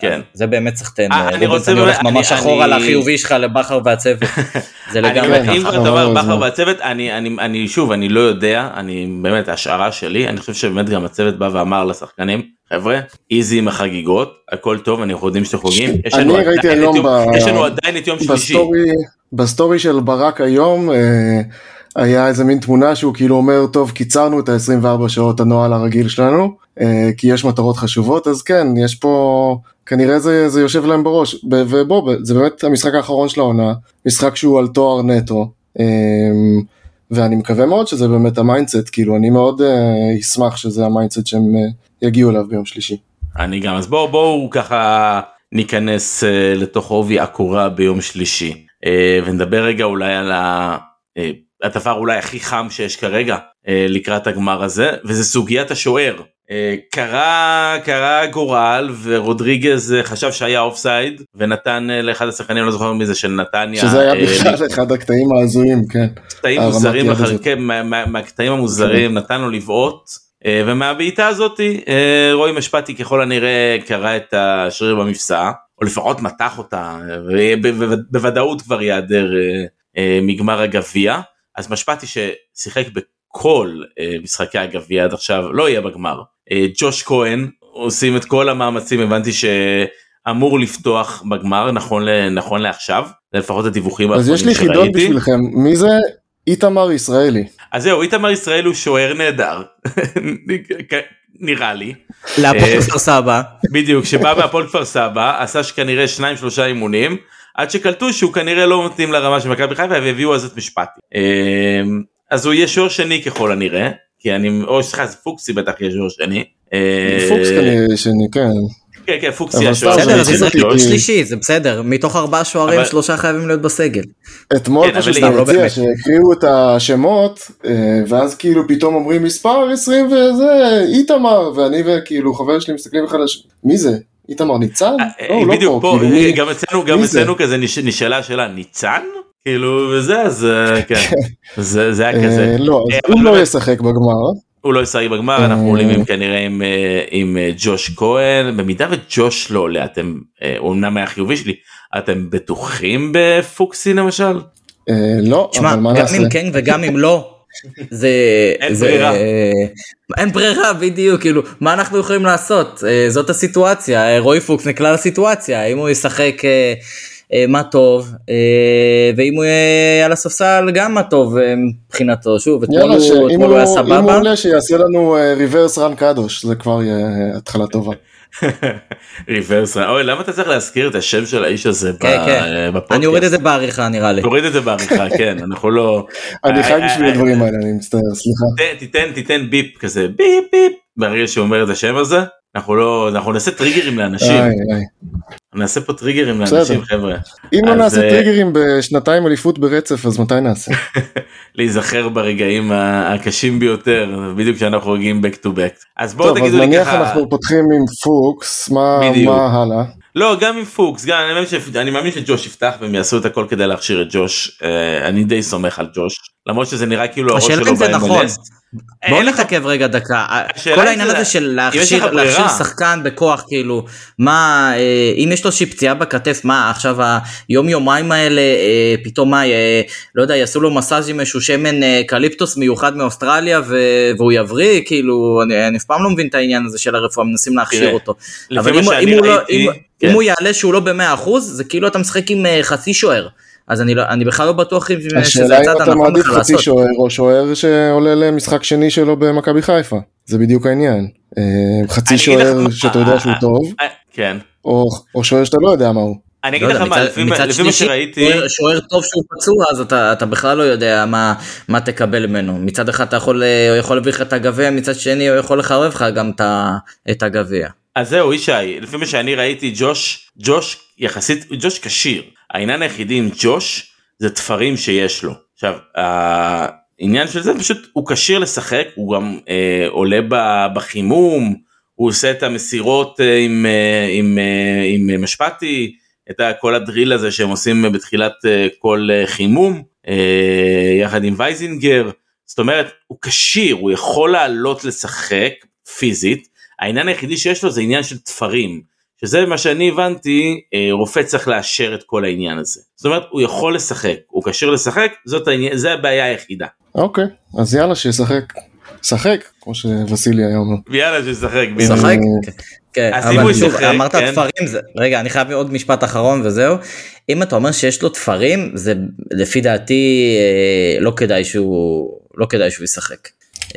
כן. זה באמת סחטיין. אה, אה, אני רוצה אני הולך ממש אני- אחורה אני- לחיובי שלך, לבכר והצוות, זה אני לגמרי ככה. אם כבר. דבר לא, בכר והצוות, אני, אני, אני שוב, אני לא יודע, אני באמת, השערה שלי, אני חושב שבאמת גם הצוות בא ואמר לשחקנים, חבר'ה, easy עם החגיגות, הכל טוב, אנחנו יודעים שאתם חוגגים, יש אני לנו ראיתי עדיין את היום יום- ב- יש לנו עדיין את יום שלישי. ב story, ב story של ברק היום אה, היה איזה מין תמונה שהוא כאילו אומר טוב קיצרנו את ה-24 שעות הנוהל הרגיל שלנו אה, כי יש מטרות חשובות אז כן יש פה כנראה זה, זה יושב להם בראש ובוא זה באמת המשחק האחרון של העונה משחק שהוא על תואר נטו אה, ואני מקווה מאוד שזה באמת ה mindset כאילו אני מאוד אה, אשמח שזה ה mindset שהם יגיעו אליו ביום שלישי. אני גם, אז בואו בואו ככה ניכנס לתוך עובי הקורה ביום שלישי, ונדבר רגע אולי על ה... הדבר אולי הכי חם שיש כרגע אה, לקראת הגמר הזה, וזה סוגיית השוער. אה, קרה קרה גורל ורודריגז אה, חשב שהיה offside ונתן לאחד השחקנים לא זוכר מי זה של נתניה שזה היה בכלל אחד הקטעים ההזויים כן. קטעים מוזרים הזאת. כן, מה- מה- מהקטעים המוזרים נתן לו לבעוט ומהבעיטה הזאתי אה, רועי משפטי ככל הנראה קרא את השריר במפסע או לפחות מתח אותה ובוודאות כבר ייעדר מגמר הגביע אז משפטי ששיחק בכל אה, משחקי הגביע עד עכשיו לא יהיה בגמר אה, ג'וש כהן עושים את כל המאמצים הבנתי שאמור לפתוח בגמר נכון נכון לעכשיו לפחות הדיווחים אז יש לי חידון. בשבילכם, מי זה איתמר ישראלי? אז זהו, איתמר ישראל הוא שוער נהדר, נראה לי. להפועל אה, כפר סבא. בדיוק, שבא מהפועל כפר סבא, עשה כנראה שניים שלושה אימונים, עד שקלטו שהוא כנראה לא מתאים לרמה של מכבי חיפה והביאו אז את משפטי. אה, אז הוא יהיה שוער שני ככל הנראה, כי אני, או סליחה, זה פוקסי בטח יהיה שוער שני. אה, פוקס כנראה שני, כן. כן, כן, פוקסי השוער בסדר, זה שוער. שלישי, זה בסדר. מתוך ארבעה שוערים, שלושה חייבים להיות בסגל. אתמול כן, פשוט אבל לא באמת. שהקריאו את השמות, אה, ואז כאילו פתאום אומרים מספר 20 וזה, איתמר, ואני וכאילו חבר שלי מסתכלים אחד על השני, מי זה? איתמר ניצן? אה, לא, לא בדיוק פה, כאילו מי? גם אצלנו, גם כזה נש- נשאלה השאלה, ניצן? כאילו, וזה, אז אה, כן, זה זה היה כזה. אה, לא, אה, הוא לא ישחק בגמר. הוא לא ישחק בגמר אה. אנחנו עולים עם כנראה עם, אה, אה, ג'וש כהן במידה וג'וש לא עולה אתם אה, הוא אמנם היה חיובי שלי אתם בטוחים בפוקסי למשל אה, לא, אבל מה גם נעשה? אם כן וגם אם לא, זה... אין זה- ברירה. אין ברירה, בדיוק, כאילו, מה אנחנו יכולים לעשות? אה, זאת הסיטואציה, אה, רועי פוקס נקלע לסיטואציה, אם הוא ישחק אה, מה טוב, ואם הוא יהיה על הספסל גם מה טוב מבחינתו, שוב, אתמול הוא הוא היה הוא אם הוא סבבה, עולה שיעשה לנו ריברס רן קדוש, זה כבר יהיה התחלה טובה. ריברס אוי למה אתה צריך להזכיר את השם של האיש הזה כן, כן. אה, בפודקאסט? אני אוריד את זה בעריכה נראה לי. תוריד את זה בעריכה כן אנחנו לא אני חי אה, בשביל אה, הדברים האלה, אני מצטער, סליחה. תיתן תיתן ביפ כזה ביפ ביפ ברגע שהוא אומר את השם הזה אנחנו לא אנחנו נעשה טריגרים לאנשים איי, איי. נעשה פה טריגרים בסדר. לאנשים חבר'ה אם לא אז, נעשה אה, טריגרים בשנתיים אליפות ברצף, אז מתי נעשה? להיזכר ברגעים הקשים ביותר בדיוק כשאנחנו חוגגים back to back אז בואו טוב, אז תגידו לי נניח ככה אנחנו פותחים עם פוקס, מה בדיוק. מה הלאה? לא גם עם פוקס גם אני מאמין, ש... אני מאמין שג'וש יפתח והם יעשו את הכל כדי להכשיר את ג'וש אה, אני די סומך על ג'וש למרות שזה נראה כאילו הראש השאלה שלו אם זה נכון. ב-MLS. בואו אין לך- נתעכב רגע דקה, השאלה כל העניין זה- הזה של להכשיר שחקן בכוח, כאילו, מה, אה, אם יש לו איזושהי פציעה בכתף, מה עכשיו היום יומיים האלה, אה, פתאום מה, אה, לא יודע, יעשו לו מסאז' עם איזשהו שמן אה, קליפטוס מיוחד מאוסטרליה והוא יבריא, כאילו, אני אף פעם לא מבין את העניין הזה של הרפואה, מנסים להכשיר אותו. אבל אם הוא- לא- כן. יעלה שהוא לא במאה אחוז, זה כאילו אתה משחק עם אה, חצי שוער. אז אני לא- אני בכלל לא בטוח אם שזה השאלה אם אתה הנכון מעדיף בכלל חצי לעשות. שוער או שוער שעולה למשחק שני שלו במכבי חיפה. זה בדיוק העניין. אה, חצי לך שוער שאתה יודע שהוא טוב, אה, כן. או או שוער שאתה לא יודע מה הוא. אני לא אגיד לך יודע, מה, מצד- לפי מה- שראיתי, שוער- טוב שהוא פצוע אז אתה, אתה בכלל לא יודע מה, מה תקבל ממנו מצד אחד אתה יכול, אה, הוא יכול להביא לך את הגביע מצד שני הוא יכול לחרב לך גם את הגביע. אז זהו ישי, לפי מה שאני ראיתי ג'וש, ג'וש יחסית, ג'וש כשיר. העניין היחידי עם ג'וש זה תפרים שיש לו. עכשיו, העניין של זה פשוט הוא כשיר לשחק, הוא גם אה, עולה בחימום, הוא עושה את המסירות אה, עם, אה, עם, אה, עם משפטי, את כל הדריל הזה שהם עושים בתחילת אה, כל אה, חימום, אה, יחד עם וייזינגר. זאת אומרת, הוא כשיר, הוא יכול לעלות לשחק פיזית, העניין היחידי שיש לו זה עניין של תפרים, שזה מה שאני הבנתי, אה, רופא צריך לאשר את כל העניין הזה. זאת אומרת, הוא יכול לשחק, הוא כשיר לשחק, זאת העניין, זה הבעיה היחידה. אוקיי, אז יאללה שישחק. שחק, כמו שווסילי היה אומר. ויאללה שישחק. בדיוק. משחק? כן, אז אם אבל הוא שוב, ישחק, אמרת כן. תפרים, זה- רגע אני חייב עוד משפט אחרון וזהו. אם אתה אומר שיש לו תפרים זה לפי דעתי אה, לא כדאי שהוא לא כדאי שהוא ישחק.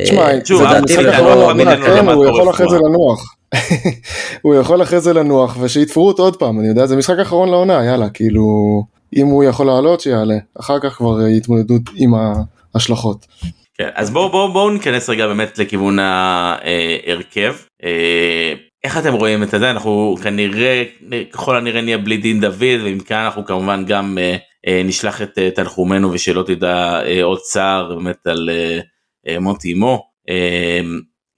תשמע, אה, לא כן, למד הוא יכול אחרי זה. לנוח. הוא יכול אחרי זה לנוח ושיתפרו אותו עוד פעם, אני יודע, זה משחק אחרון לעונה, יאללה, כאילו, אם הוא יכול לעלות שיעלה, אחר כך כבר אה, התמודדות עם ההשלכות. כן, אז בואו בואו בואו ניכנס רגע באמת לכיוון ההרכב. אה, איך אתם רואים את זה? אנחנו כנראה, ככל הנראה נהיה בלי דין דוד, ואם כן אנחנו כמובן גם אה, נשלח את תנחומינו ושלא תדע עוד צער באמת על מוטי אמו.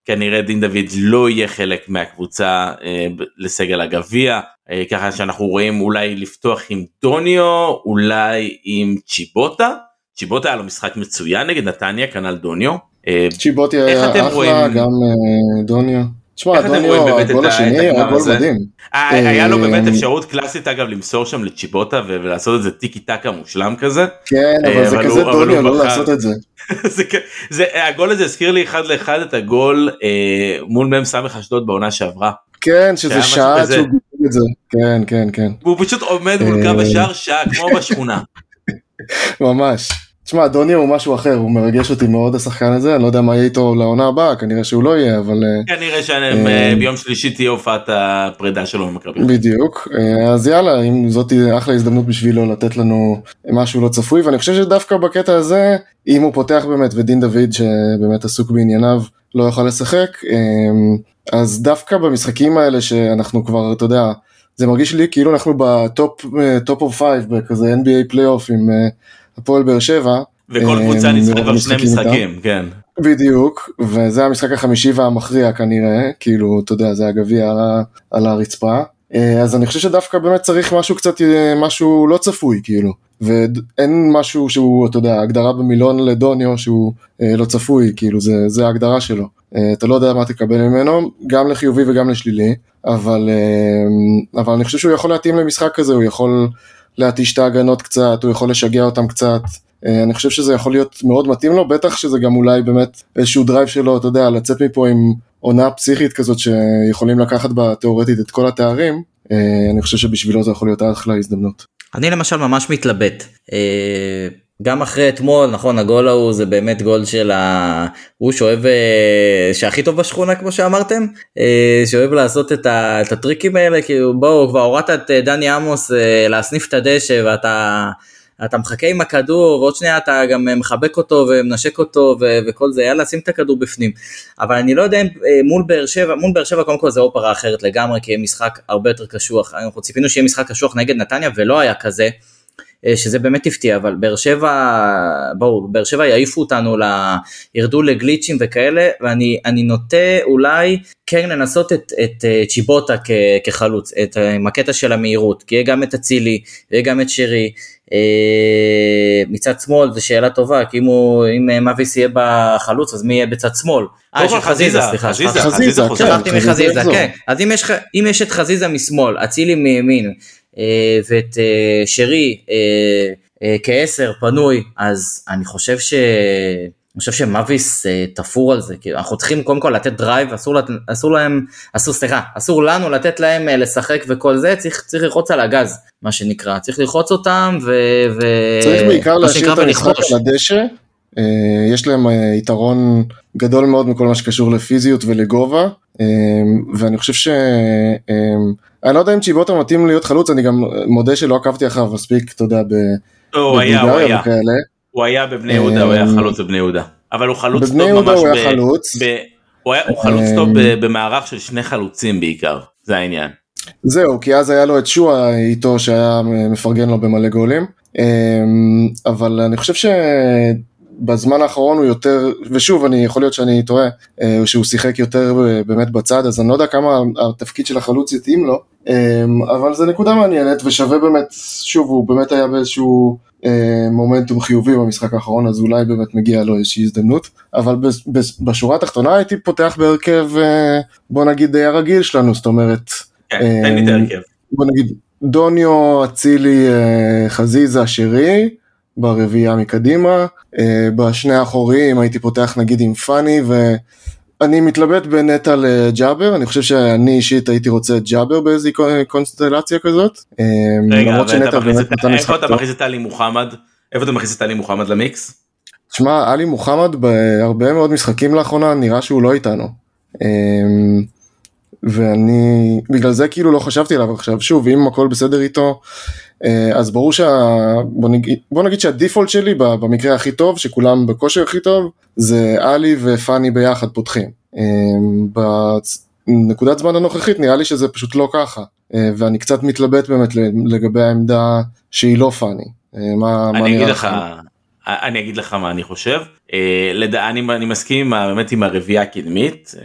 אה, כנראה דין דוד לא יהיה חלק מהקבוצה אה, לסגל הגביע, אה, ככה שאנחנו רואים אולי לפתוח עם דוניו, אולי עם צ'יבוטה. צ'יבוטה היה לו משחק מצוין נגד נתניה, כנ"ל דוניו. אה, צ'יבוטי איך היה אחלה, רואים- גם אה, דוניו. תשמע, איך אתם רואים דוניו, באמת את הגול השני היה גול? מדהים. היה היה לו אה, באמת אפשרות קלאסית אגב למסור שם לצ'יבוטה ולעשות את זה טיקי טקה מושלם כזה. כן, אה, אבל זה כזה הוא- דוניו הוא לא. לעשות את זה. הגול הזה הזכיר לי אחד לאחד את הגול אה, מול מ"ס אשדוד בעונה שעברה. כן, שזה שעה עד. שהוא גיל את זה. כן, כן, כן. והוא פשוט עומד מול אה. קו השער שעה כמו בשכונה. ממש. תשמע, דוניו הוא משהו אחר, הוא מרגש אותי מאוד השחקן הזה, אני לא יודע מה יהיה איתו לעונה הבאה, כנראה שהוא לא יהיה, אבל אה, כנראה אה. שביום שלישי תהיה הופעת הפרידה שלו ממכבי. בדיוק. אה, אז יאללה, אם זאת אחלה הזדמנות בשבילו לתת לנו משהו לא צפוי, ואני חושב שדווקא בקטע הזה, אם הוא פותח באמת ודין דוד שבאמת עסוק בענייניו לא יוכל לשחק, אה, אז דווקא במשחקים האלה שאנחנו כבר, אתה יודע, זה מרגיש לי כאילו אנחנו ב top top of five בכזה NBA פלייאוף עם אה, הפועל באר שבע. וכל אה, קבוצה ניצחה כבר שני המשחקים איתם. משחקים, כן. בדיוק, וזה המשחק החמישי והמכריע כנראה, כאילו, אתה יודע, זה הגביע על, על הרצפה. אה, אז אני חושב שדווקא באמת צריך משהו קצת, אה, משהו לא צפוי, כאילו. ואין משהו שהוא, אתה יודע, הגדרה במילון לדוניו שהוא אה, לא צפוי, כאילו, זה, זה ההגדרה שלו. אה, אתה לא יודע מה תקבל ממנו, גם לחיובי וגם לשלילי, אבל, אה, אבל אני חושב שהוא יכול להתאים למשחק כזה, הוא יכול להתיש את ההגנות קצת, הוא יכול לשגע אותם קצת. אה, אני חושב שזה יכול להיות מאוד מתאים לו, בטח שזה גם אולי באמת איזשהו drive שלו, אתה יודע, לצאת מפה עם עונה פסיכית כזאת שיכולים לקחת בה תאורטית את כל התארים, אה, אני חושב שבשבילו זה יכול להיות אחלה הזדמנות. אני למשל ממש מתלבט. גם אחרי אתמול, נכון, הגול ההוא זה באמת גול של ה... הוא שאוהב, אה, שהכי טוב בשכונה כמו שאמרתם, אה, שאוהב לעשות את, ה... את הטריקים האלה, כאילו בואו, כבר הורדת את אה, דני עמוס להסניף את הדשא ואתה... אתה מחכה עם הכדור ועוד שנייה אתה גם מחבק אותו ומנשק אותו ו- וכל זה יאללה שים את הכדור בפנים. אבל אני לא יודע אם מול באר שבע מול באר שבע קודם כל זה אופרה אחרת לגמרי כי יהיה משחק הרבה יותר קשוח. אנחנו ציפינו שיהיה משחק קשוח נגד נתניה ולא היה כזה שזה באמת הפתיע, אבל באר שבע, בואו, באר שבע יעיפו אותנו, ל... ירדו לגליצ'ים וכאלה, ואני נוטה אולי כן לנסות את, את אה, צ'יבוטה כ, כחלוץ, את, עם הקטע של המהירות, כי יהיה גם את אצילי, יהיה גם את שרי, אה, מצד שמאל זו שאלה טובה, כי אם, הוא, אם מאביס יהיה בחלוץ, אז מי יהיה בצד שמאל? אה, יש את חזיזה, סליחה. חזיזה, חזיזה, שכחתי מחזיזה, כן. אז אם יש, אם יש את חזיזה משמאל, אצילי מימין, אה, ואת אה, שרי אה, אה, כעשר פנוי, אז אני חושב ש... אני חושב שמאביס אה, תפור על זה, כאילו אנחנו צריכים קודם כל לתת drive, אסור, לת... אסור להם, אסור סליחה, אסור לנו לתת להם אה, לשחק וכל זה, צריך, צריך ללחוץ על הגז, מה שנקרא, צריך ללחוץ אותם ו... ו... צריך בעיקר להשאיר את המשחק על הדשא, אה, יש להם אה, יתרון גדול מאוד מכל מה שקשור לפיזיות ולגובה, אה, ואני חושב ש... אה, אני לא יודע אם צ'יבוטה מתאים להיות חלוץ, אני גם מודה שלא עקבתי אחריו מספיק, אתה יודע, בבולגריה וכאלה. הוא היה בבני יהודה, הוא היה אמ, חלוץ בבני יהודה. אבל הוא חלוץ טוב ממש. בבני יהודה הוא היה חלוץ. הוא חלוץ טוב אמ, במערך של שני חלוצים בעיקר, זה העניין. זהו, כי אז היה לו את שואה איתו שהיה מפרגן לו במלא גולים. אמ, אבל אני חושב שבזמן האחרון הוא יותר, ושוב, אני יכול להיות שאני טועה, אה, שהוא שיחק יותר באמת בצד, אז אני לא יודע כמה התפקיד של החלוץ יתאים לו, אבל זו נקודה מעניינת ושווה באמת, שוב, הוא באמת היה באיזשהו אה, מומנטום חיובי במשחק האחרון, אז אולי באמת מגיע לו איזושהי הזדמנות, אבל בשורה התחתונה הייתי פותח בהרכב, אה, בוא נגיד די הרגיל שלנו, זאת אומרת, כן, תן לי את ההרכב. בוא נגיד דוניו, אצילי, חזיזה, שרי, ברביעייה מקדימה, בשני האחוריים הייתי פותח נגיד עם פאני ו... אני מתלבט בין נטע לג'אבר, אני חושב שאני אישית הייתי רוצה את ג'אבר באיזו קונסטלציה כזאת. רגע, משחק טוב. איפה אתה מכניס את עלי מוחמד? איפה אתה מכניס את עלי מוחמד למיקס? תשמע, עלי מוחמד בהרבה מאוד משחקים לאחרונה נראה שהוא לא איתנו. ואני, בגלל זה כאילו לא חשבתי עליו עכשיו, שוב, אם הכל בסדר איתו, אה, אז ברור שה... בוא נגיד, בוא נגיד שהדיפולט שלי במקרה הכי טוב, שכולם בכושר הכי טוב, זה עלי ופאני ביחד פותחים. אה, בנקודת זמן הנוכחית נראה לי שזה פשוט לא ככה, אה, ואני קצת מתלבט באמת לגבי העמדה שהיא לא פאני. מה, מה נראה לך? אני אגיד לך מה אני חושב. אני, אני מסכים באמת עם הרביעייה הקדמית,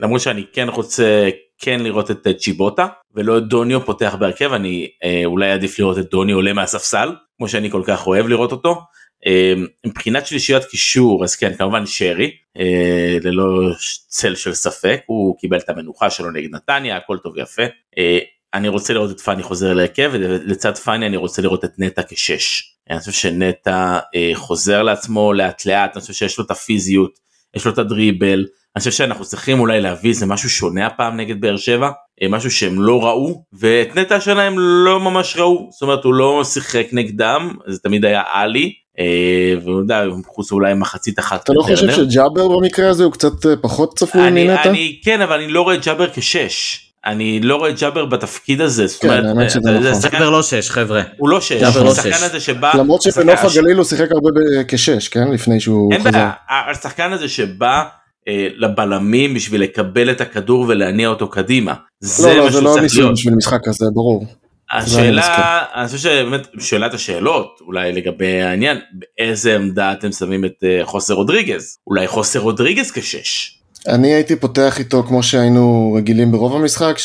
למרות שאני כן רוצה כן לראות את צ'יבוטה ולא את דוניו פותח בהרכב אני אה, אולי עדיף לראות את דוניו עולה מהספסל כמו שאני כל כך אוהב לראות אותו. אה, מבחינת שלישיית קישור אז כן כמובן שרי אה, ללא צל של ספק הוא קיבל את המנוחה שלו נגד נתניה הכל טוב ויפה. אה, אני רוצה לראות את פאני חוזר להרכב ולצד פאני אני רוצה לראות את נטע כשש. אני חושב שנטע אה, חוזר לעצמו לאט לאט אני חושב שיש לו את הפיזיות יש לו את הדריבל אני חושב שאנחנו צריכים אולי להביא איזה משהו שונה הפעם נגד באר שבע אה, משהו שהם לא ראו ואת נטע השנה הם לא ממש ראו זאת אומרת הוא לא שיחק נגדם זה תמיד היה עלי אה, והוא יודע חוץ אולי מחצית אחת. אתה לא חושב שג'אבר במקרה הזה הוא קצת אה, פחות צפוי מנטע? אני כן אבל אני לא רואה את ג'אבר כשש. אני לא רואה את ג'אבר בתפקיד הזה, זאת כן, אומרת, נכון. ג'אבר לא שש חבר'ה, הוא לא שש, הוא השחקן הזה שבא, למרות שבנוף הגליל הוא שיחק הרבה כשש, כן, לפני שהוא חזר, אין בעיה, השחקן הזה שבא אה, לבלמים בשביל לקבל את הכדור ולהניע אותו קדימה. זה לא, לא, זה לא ניסיון בשביל משחק כזה, ברור. השאלה, אני חושב שבאמת שאלת השאלות אולי לגבי העניין, באיזה עמדה אתם שמים את אה, חוסר רודריגז? אולי חוסר רודריגז כשש. אני הייתי פותח איתו כמו שהיינו רגילים ברוב המשחק,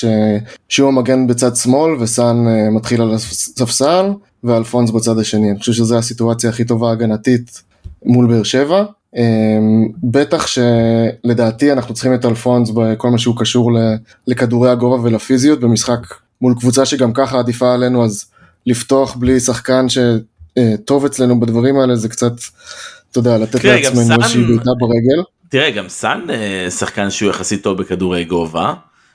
שהוא המגן בצד שמאל וסאן אה, מתחיל על הספסל ואלפונס בצד השני. אני חושב שזו הסיטואציה הכי טובה הגנתית מול באר שבע. אמ, בטח שלדעתי אנחנו צריכים את אלפונס בכל מה שהוא קשור לכדורי הגובה ולפיזיות במשחק מול קבוצה שגם ככה עדיפה עלינו אז לפתוח בלי שחקן שטוב אצלנו בדברים האלה זה קצת, אתה יודע, לתת לעצמנו איזושהי בעיטה ברגל. תראה גם סאן אה, שחקן שהוא יחסית טוב בכדורי גובה.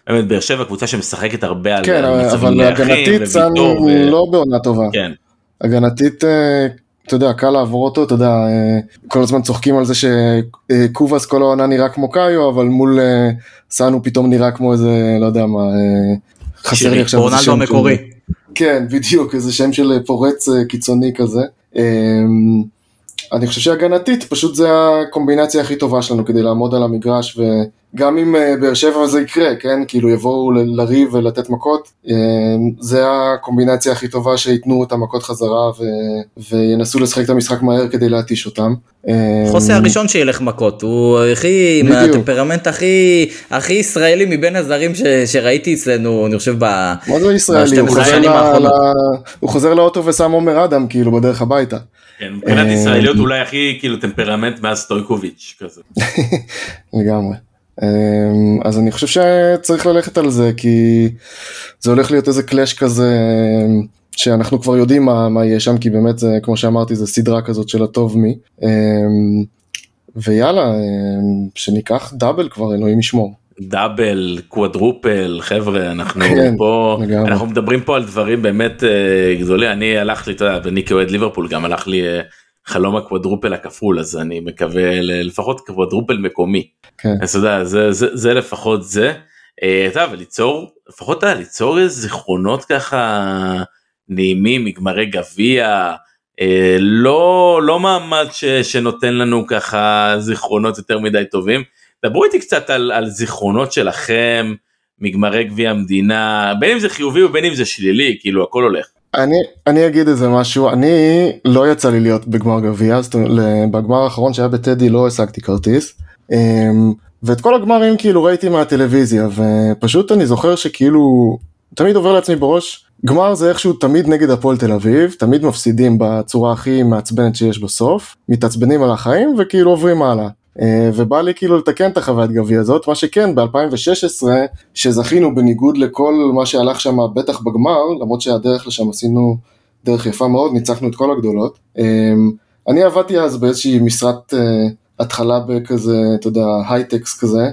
באמת באר שבע קבוצה משחקת הרבה על כן, אבל הגנתית סאן לא בעונה טובה. כן. הגנתית אה, אתה יודע, קל לעבור אותו, אתה יודע, אה, כל הזמן צוחקים על זה שקובאס כל העונה נראה כמו קאיו, אבל מול אה, סאנו פתאום נראה כמו איזה, לא יודע מה, חסר לי עכשיו איזה שם. המקורי. כן, בדיוק, איזה שם של פורץ קיצוני כזה. אני חושב שהגנתית פשוט זה הקומבינציה הכי טובה שלנו כדי לעמוד על המגרש גם אם אה, באר שבע זה יקרה, כן? כאילו יבואו ל- לריב ולתת מכות, אה, זה הקומבינציה הכי טובה שייתנו את המכות חזרה ו- וינסו לשחק את המשחק מהר כדי להתיש אותם. אה, חוסה הראשון שילך מכות, הוא הכי, עם. הטמפרמנט הכי, הכי ישראלי מבין הזרים ש, שראיתי אצלנו, אני חושב, ב... מה זה ישראלי? הוא חוזר ל-. ל- הוא חוזר לאוטו ושם עומר אדם כאילו בדרך הביתה. כן, מבחינת ישראליות אולי הכי כאילו טמפרמנט מאז סטויקוביץ' כזה. לגמרי. אמ, אז אני חושב שצריך ללכת על זה כי זה הולך להיות איזה קלאש כזה אמ, שאנחנו כבר יודעים מה, מה יהיה שם כי באמת זה כמו שאמרתי זה סדרה כזאת של הטוב מי אמ, ויאללה שניקח דאבל כבר אלוהים ישמור. דאבל, קוואדרופל, חבר'ה, אנחנו כן, פה, לגמרי. אנחנו מדברים פה על דברים באמת אה, גדולים, אני הלך לי, אתה יודע, ואני כאוהד ליברפול גם הלך לי אה, חלום הקוואדרופל הכפול, אז אני מקווה לפחות קוואדרופל מקומי. כן. אז אתה יודע, זה, זה, זה לפחות זה. אה, אתה יודע, וליצור, לפחות אתה ליצור איזה זיכרונות ככה נעימים, מגמרי גביע, אה, לא, לא מעמד ש, שנותן לנו ככה זיכרונות יותר מדי טובים. דברו איתי קצת על, על זיכרונות שלכם מגמרי גביע המדינה, בין אם זה חיובי ובין אם זה שלילי, כאילו הכל הולך. אני, אני אגיד איזה משהו, אני לא יצא לי להיות בגמר גביע, זאת אומרת, בגמר האחרון שהיה בטדי לא השגתי כרטיס. אמ, ואת כל הגמרים כאילו ראיתי מהטלוויזיה, ופשוט אני זוכר שכאילו, תמיד עובר לעצמי בראש, גמר זה איכשהו תמיד נגד הפועל תל אביב, תמיד מפסידים בצורה הכי מעצבנת שיש בסוף, מתעצבנים על החיים וכאילו עוברים הלאה. אה, ובא לי כאילו לתקן את החוויית גביע הזאת, מה שכן ב-2016 שזכינו בניגוד לכל מה שהלך שם בטח בגמר, למרות שהדרך לשם עשינו דרך יפה מאוד, ניצחנו את כל הגדולות. אה, אני עבדתי אז באיזושהי משרת אה, התחלה בכזה, אתה יודע, הייטקס כזה,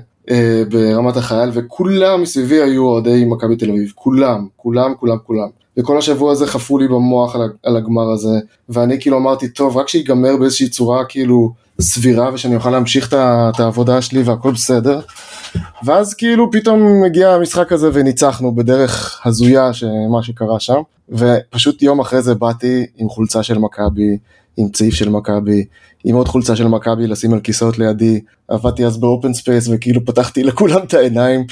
ברמת החייל, וכולם מסביבי היו אוהדי מכבי תל אביב, כולם, כולם, כולם, כולם. וכל השבוע הזה חפרו לי במוח על הגמר הזה, ואני כאילו אמרתי, טוב, רק שיגמר באיזושהי צורה כאילו סבירה, ושאני אוכל להמשיך את העבודה שלי והכל בסדר. ואז כאילו פתאום הגיע המשחק הזה וניצחנו בדרך הזויה שמה שקרה שם, ופשוט יום אחרי זה באתי עם חולצה של מכבי, עם צעיף של מכבי, עם עוד חולצה של מכבי לשים על כיסאות לידי, עבדתי אז ב open space וכאילו פתחתי לכולם את העיניים,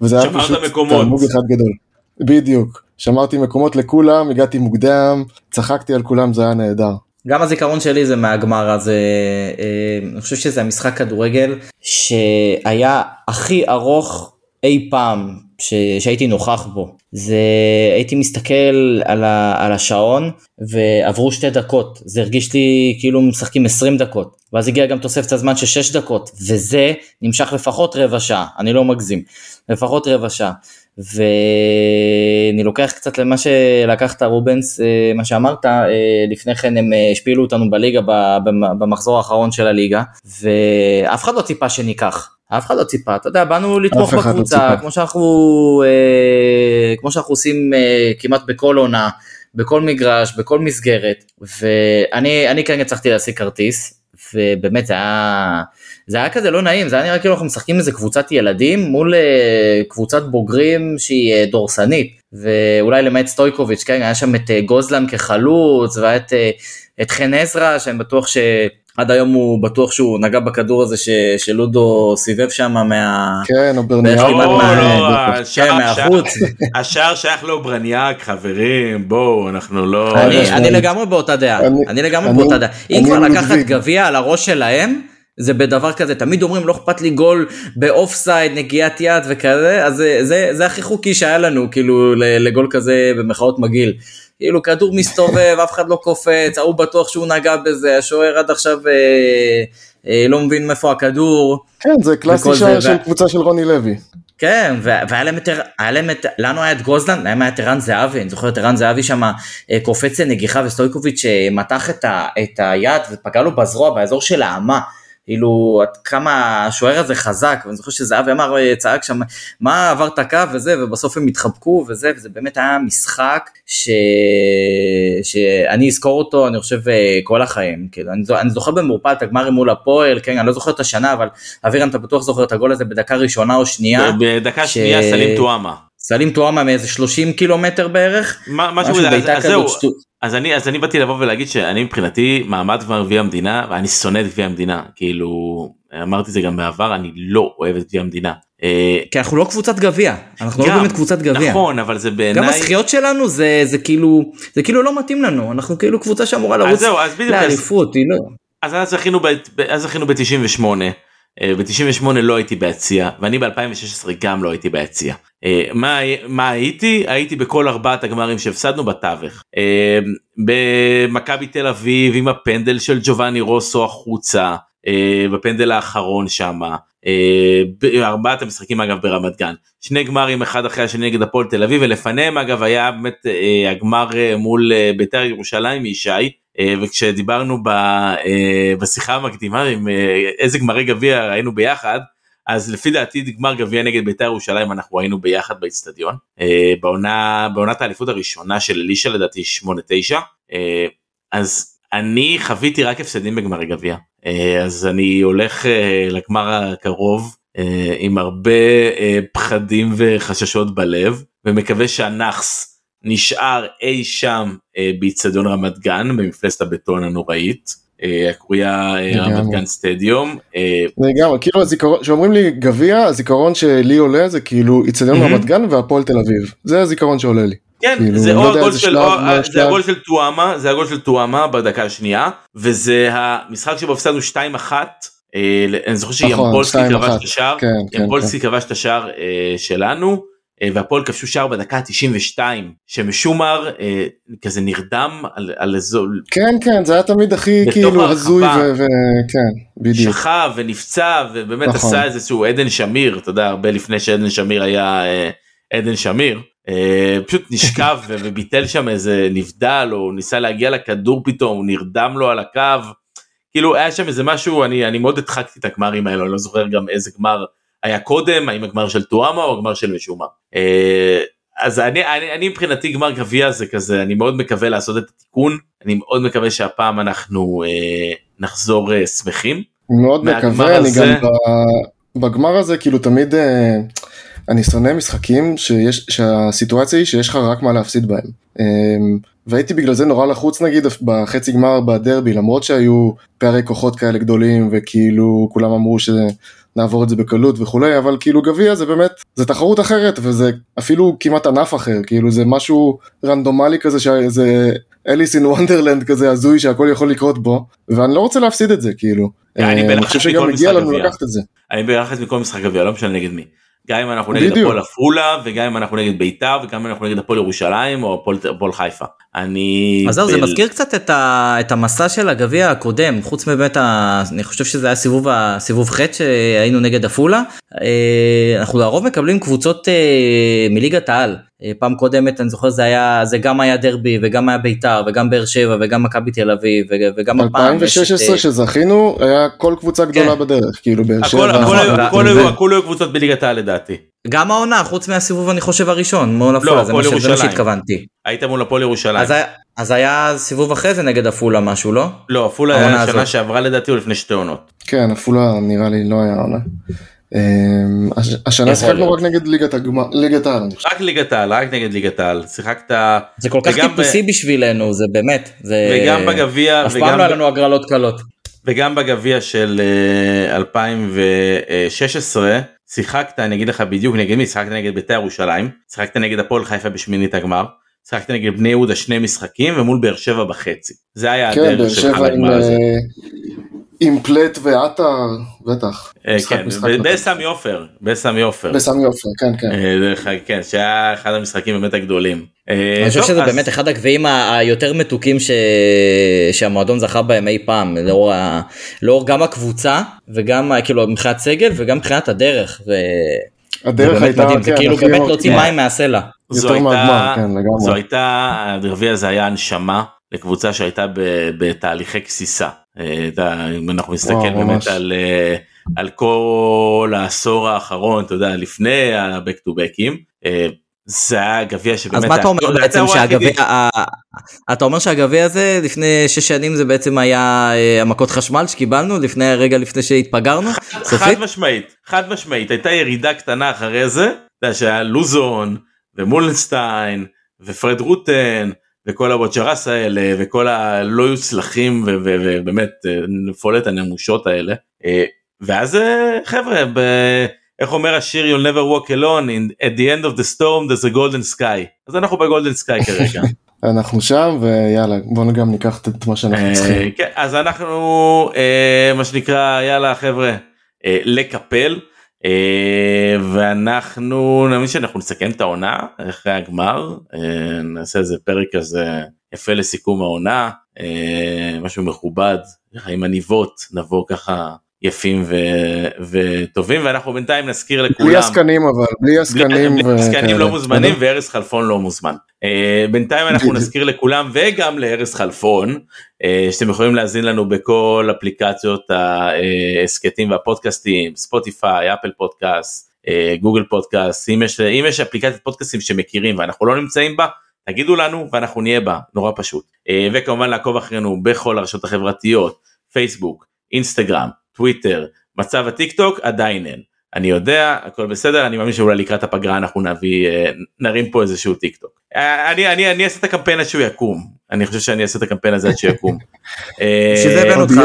וזה היה פשוט. תענוג אחד גדול. בדיוק, שמרתי מקומות לכולם, הגעתי מוקדם, צחקתי על כולם, זה היה נהדר. גם הזיכרון שלי זה מהגמר הזה, אה, אני חושב שזה המשחק כדורגל שהיה הכי ארוך אי פעם ש, שהייתי נוכח בו. זה הייתי מסתכל על, ה, על השעון ועברו שתי דקות, זה הרגיש לי כאילו משחקים 20 דקות, ואז הגיע גם תוספת הזמן של 6 דקות, וזה נמשך לפחות רבע שעה, אני לא מגזים, לפחות רבע שעה. ואני לוקח קצת למה שלקחת רובנס, אה, מה שאמרת, אה, לפני כן הם אה, השפילו אותנו בליגה במחזור האחרון של הליגה, ואף אחד לא ציפה שניקח. אף אחד לא ציפה, אתה יודע, באנו לתמוך לא בקבוצה, ציפה. כמו שאנחנו, אה, כמו שאנחנו עושים אה, כמעט בכל עונה, בכל מגרש, בכל מסגרת, ואני אני כן הצלחתי להשיג כרטיס, ובאמת זה היה, זה היה כזה לא נעים, זה היה נראה כאילו אנחנו משחקים איזה קבוצת ילדים מול אה, קבוצת בוגרים שהיא אה, דורסנית, ואולי למעט סטויקוביץ', כן, היה שם את אה, גוזלן כחלוץ, והיה את, את חן עזרא, שאני בטוח ש... עד היום הוא בטוח שהוא נגע בכדור הזה ש, שלודו סיבב שם מה... כן, או בערך ברניאק. לא, מה- לא, כן, מהחוץ. השער שייך לאוברניאק, חברים, בואו, אנחנו לא... אני, אני. לגמרי באותה דעה, אני- אני לגמרי אני- באותה דעה. אם כבר לקחת. גביע על הראש שלהם, זה בדבר כזה, תמיד אומרים לא אכפת לי גול באוף סייד, נגיעת יד וכזה, אז זה, זה, זה הכי חוקי שהיה לנו, כאילו לגול כזה במחאות מגעיל. כאילו כדור מסתובב, אף אחד לא קופץ, ההוא בטוח שהוא נגע בזה, השוער עד עכשיו אה, אה, לא מבין מאיפה הכדור. כן, זה קלאסי שער של ו- קבוצה של רוני לוי. כן, וה- והיה להם את, היה להם את, לנו היה את גוזלן, להם היה את ערן זהבי, אני זוכר את ערן זהבי שם אה, קופץ לנגיחה וסטויקוביץ' אה, מתח את, ה, את היד ופגע לו בזרוע באזור של האמה. כאילו עד כמה השוער הזה חזק ואני זוכר שזהבי אמר אה, צעק שם מה עבר את הקו וזה ובסוף הם התחבקו וזה וזה באמת היה משחק ש... שאני אזכור אותו אני חושב אה, כל החיים כאילו אני, זו- אני זוכר במעורפל את הגמרים מול הפועל כן אני לא זוכר את השנה אבל אבירן אתה בטוח זוכר את הגול הזה בדקה ראשונה או שנייה בדקה ש- שנייה סלים טועמה. סלים טועמה מאיזה 30 קילומטר בערך מה- משהו משהו בעיטה זהו, כזאת שטות. אז אני אז אני באתי לבוא ולהגיד שאני מבחינתי מעמד גביע המדינה ואני שונא את גביע המדינה כאילו אמרתי את זה גם בעבר אני לא אוהב את גביע המדינה. אה, כי אנחנו לא קבוצת גביע, אנחנו לא גם, באמת קבוצת גביע. נכון אבל זה גם בעיניי הזכיות שלנו זה זה כאילו זה כאילו לא מתאים לנו אנחנו כאילו קבוצה שאמורה אז לרוץ אז בדיוק אז- לאליפות לא. אז אז זכינו ב- אז זכינו ב-98 ב-98 לא הייתי ביציע ואני ב-2016 גם לא הייתי ביציע. אה, מה מה הייתי הייתי בכל ארבעת הגמרים שהפסדנו בתווך. אה, במכבי תל אביב עם הפנדל של ג'ובאני רוסו החוצה אה, בפנדל האחרון שמה. אה, בארבעת המשחקים אגב ברמת גן שני גמרים אחד אחרי השני נגד הפועל תל אביב ולפניהם אגב היה באמת אה, הגמר אה, מול אה, בית"ר ירושלים מישי אה, וכשדיברנו ב, אה, בשיחה המקדימה עם אה, איזה גמרי גביע היינו ביחד אז לפי דעתי גמר גביע נגד בית"ר ירושלים אנחנו היינו ביחד באיצטדיון אה, בעונה בעונת האליפות הראשונה של אלישע לדעתי 8-9 אה, אז אני חוויתי רק הפסדים בגמרי גביע. אה, אז אני הולך אה, לגמר הקרוב אה, עם הרבה אה, פחדים וחששות בלב ומקווה שהנאחס נשאר אי שם אה, באיצטדיון רמת גן במפלסת הבטון הנוראית אה, הקרויה אה, רמת. גן סטדיום. אה, לגמרי, כאילו הזיכרון, כשאומרים לי גביע, הזיכרון שלי עולה זה כאילו איצטדיון מהמם. רמת גן והפועל תל אביב. זה הזיכרון שעולה לי. כן כאילו, זה לא או יודע הגול של או- מה זה. הגול של טואמה זה הגול של טואמה בדקה השנייה וזה המשחק שבו הפסדנו 2-1 אה, אני זוכר נכון, שימבולסקי 2-1, כבש את השער כן, כן, ימבולסקי כבש את השער אה, שלנו אה, והפועל כבשו שער בדקה ה-92 שמשומר אה, כזה נרדם על, על אזור כן, כן, זה היה תמיד הכי כאילו הרחבה. הזוי וכן, בדיוק. שכב ונפצע ובאמת נכון. עשה איזשהו עדן שמיר אתה יודע הרבה לפני שעדן שמיר היה אה, עדן שמיר אה, פשוט נשכב וביטל שם איזה נבדל או ניסה להגיע לכדור פתאום הוא נרדם לו על הקו כאילו היה שם איזה משהו אני אני מאוד הדחקתי את הגמרים האלו אני לא זוכר גם איזה גמר היה קודם האם הגמר של טואמה או הגמר של משומר. אה, אז אני, אני, אני מבחינתי גמר גביע זה כזה אני מאוד מקווה לעשות את התיקון אני מאוד מקווה שהפעם אנחנו אה, נחזור אה, שמחים. מאוד מקווה, אני הזה- גם ב- בגמר הזה כאילו תמיד אה, אני שונא משחקים שיש, שהסיטואציה היא שיש לך רק מה להפסיד בהם. אה, והייתי בגלל זה נורא לחוץ נגיד בחצי גמר בדרבי למרות שהיו פערי כוחות כאלה גדולים וכאילו כולם אמרו שנעבור את זה בקלות וכולי אבל כאילו גביע זה באמת זה תחרות אחרת וזה אפילו כמעט ענף אחר כאילו זה משהו רנדומלי כזה שזה אליס אין וונדרלנד כזה הזוי שהכל יכול לקרות בו ואני לא רוצה להפסיד את זה כאילו. אני אה, בלחץ חושב שגם מכל מגיע משחק לנו גביע. לקחת את זה. אני בלחץ מכל משחק גביע לא משנה נגד מי. גם אם אנחנו נגד. הפועל עפולה וגם אם אנחנו נגד ביתר וגם אם אנחנו נגד הפועל ירושלים או הפועל- חיפה. אני... אז זהו זה מזכיר קצת את, ה, את המסע של הגביע הקודם חוץ מבית ה... אני חושב שזה היה סיבוב הסיבוב ח' שהיינו נגד עפולה אה, אנחנו לרוב מקבלים קבוצות אה, מליגת העל פעם קודמת אני זוכר זה היה זה גם היה דרבי וגם היה ביתר וגם באר שבע וגם מכבי תל אביב ו- וגם הפעם יש את, 2016 אה, שזכינו היה כל קבוצה גדולה כן. בדרך כאילו באר שבע. הכל היו- נכון, הכל היו- הכל היו קבוצות בליגת העל לדעתי. גם העונה חוץ מהסיבוב אני חושב הראשון מול עפולה זה מה. שהתכוונתי היית מול הפועל ירושלים. אז היה- אז היה סיבוב אחרי זה נגד עפולה משהו לא? לא עפולה היה שנה. שעברה לדעתי או לפני שתי עונות. כן עפולה נראה לי לא היה עונה. אמ, הש- השנה שיחקנו. רק נגד ליגת הגמר ליגת העל. רק ליגת העל רק נגד ליגת העל שיחקת זה כל כך טיפוסי בשבילנו זה באמת זה וגם בגביע אף פעם לא היה לנו הגרלות קלות. וגם בגביע של אה, 2016 שיחקת אני אגיד לך בדיוק נגד מי שיחקת נגד בית"ר ירושלים שיחקת נגד הפועל חיפה בשמינית הגמר שיחקת נגד בני יהודה שני משחקים ומול באר שבע בחצי זה היה כן הדרך שלך לגמר הזה. עם פלט ועטר בטח. אה, משחק- כן, נותן. בסמי עופר בסמי עופר בסמי עופר כן כן. אה, כן שהיה אחד המשחקים באמת הגדולים. אה, אני חושב שזה באמת אחד הגביעים היותר מתוקים. שהמועדון זכה בהם אי פעם לאור, גם הקבוצה וגם כאילו מבחינת סגל וגם מבחינת הדרך. הדרך הייתה מדהים, זה כן, כאילו באמת להוציא כן. מים מהסלע. זו הייתה, מהגמר, כן, לגמרי. זו הייתה, הגביע הזה היה הנשמה לקבוצה שהייתה בתהליכי גסיסה. אה, אם אנחנו נסתכל באמת. על, אה, על כל העשור האחרון, אתה יודע, לפני ה-back to backים, אה, זה היה גביע שבאמת... אז מה אתה אומר היה- בעצם. שהגביע, אתה אומר שהגביע הזה לפני שש שנים זה בעצם היה המכות חשמל שקיבלנו לפני רגע לפני שהתפגרנו? סופית? חד משמעית, חד משמעית, הייתה ירידה קטנה אחרי זה, אתה יודע שהיה לוזון ומולנשטיין ופרד רוטן וכל הוואג'רס האלה וכל הלא יוצלחים ובאמת אה, נפולת הנמושות האלה. אה, ואז אה, חבר'ה, ב... איך אומר השיר You'll never walk alone, in, at the end of the storm there's a golden sky. אז אנחנו בגולדן סקאי כרגע. אנחנו שם ויאללה בוא גם ניקח את מה שאנחנו צריכים. כן, אז אנחנו מה שנקרא יאללה חבר'ה לקפל ואנחנו נאמין שאנחנו נסכם את העונה אחרי הגמר. אה, נעשה איזה פרק כזה יפה לסיכום העונה. אה, משהו מכובד עם עניבות נבוא ככה יפים ו- וטובים ואנחנו בינתיים נזכיר לכולם. בלי עסקנים אבל בלי עסקנים. בלי- עסקנים וכאלה. לא מוזמנים וארז חלפון לא מוזמן. אה, בינתיים אנחנו. נזכיר לכולם וגם לארז חלפון אה, שאתם יכולים להאזין לנו בכל אפליקציות ההסכתים והפודקאסטים ספוטיפיי אפל פודקאסט אה, גוגל פודקאסט אם יש אם יש אפליקציית פודקאסטים שמכירים ואנחנו לא נמצאים בה תגידו לנו ואנחנו נהיה בה נורא פשוט וכמובן לעקוב אחרינו בכל הרשתות החברתיות פייסבוק אינסטגרם טוויטר מצב הטיק טוק עדיין אין. אני יודע הכל בסדר אני מאמין שאולי לקראת הפגרה אנחנו נביא אה, נרים פה איזשהו טיק טוק. אה, אני אני אני אעשה את הקמפיין עד שהוא יקום אני חושב שאני אעשה את הקמפיין הזה עד שיקום. אה, בשביל זה הבאנו אותך.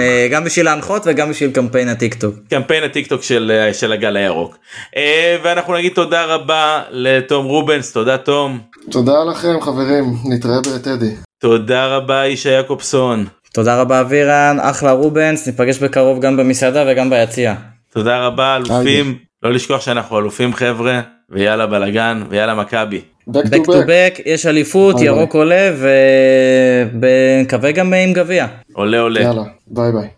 אה, גם בשביל להנחות וגם בשביל קמפיין הטיק טוק. קמפיין הטיק טוק של אה, של הגל הירוק. אה, ואנחנו נגיד תודה רבה לתום רובנס תודה תום. תודה לכם חברים נתראה בטדי. תודה רבה ישי יעקובסון. תודה רבה אבירן אחלה, רובנס, ניפגש בקרוב גם במסעדה וגם ביציע. תודה רבה אלופים לא לשכוח שאנחנו אלופים חבר'ה ויאללה בלאגן ויאללה מכבי. back back to back. יש אליפות. ירוק עולה ונקווה גם עם גביע. עולה עולה. יאללה ביי ביי.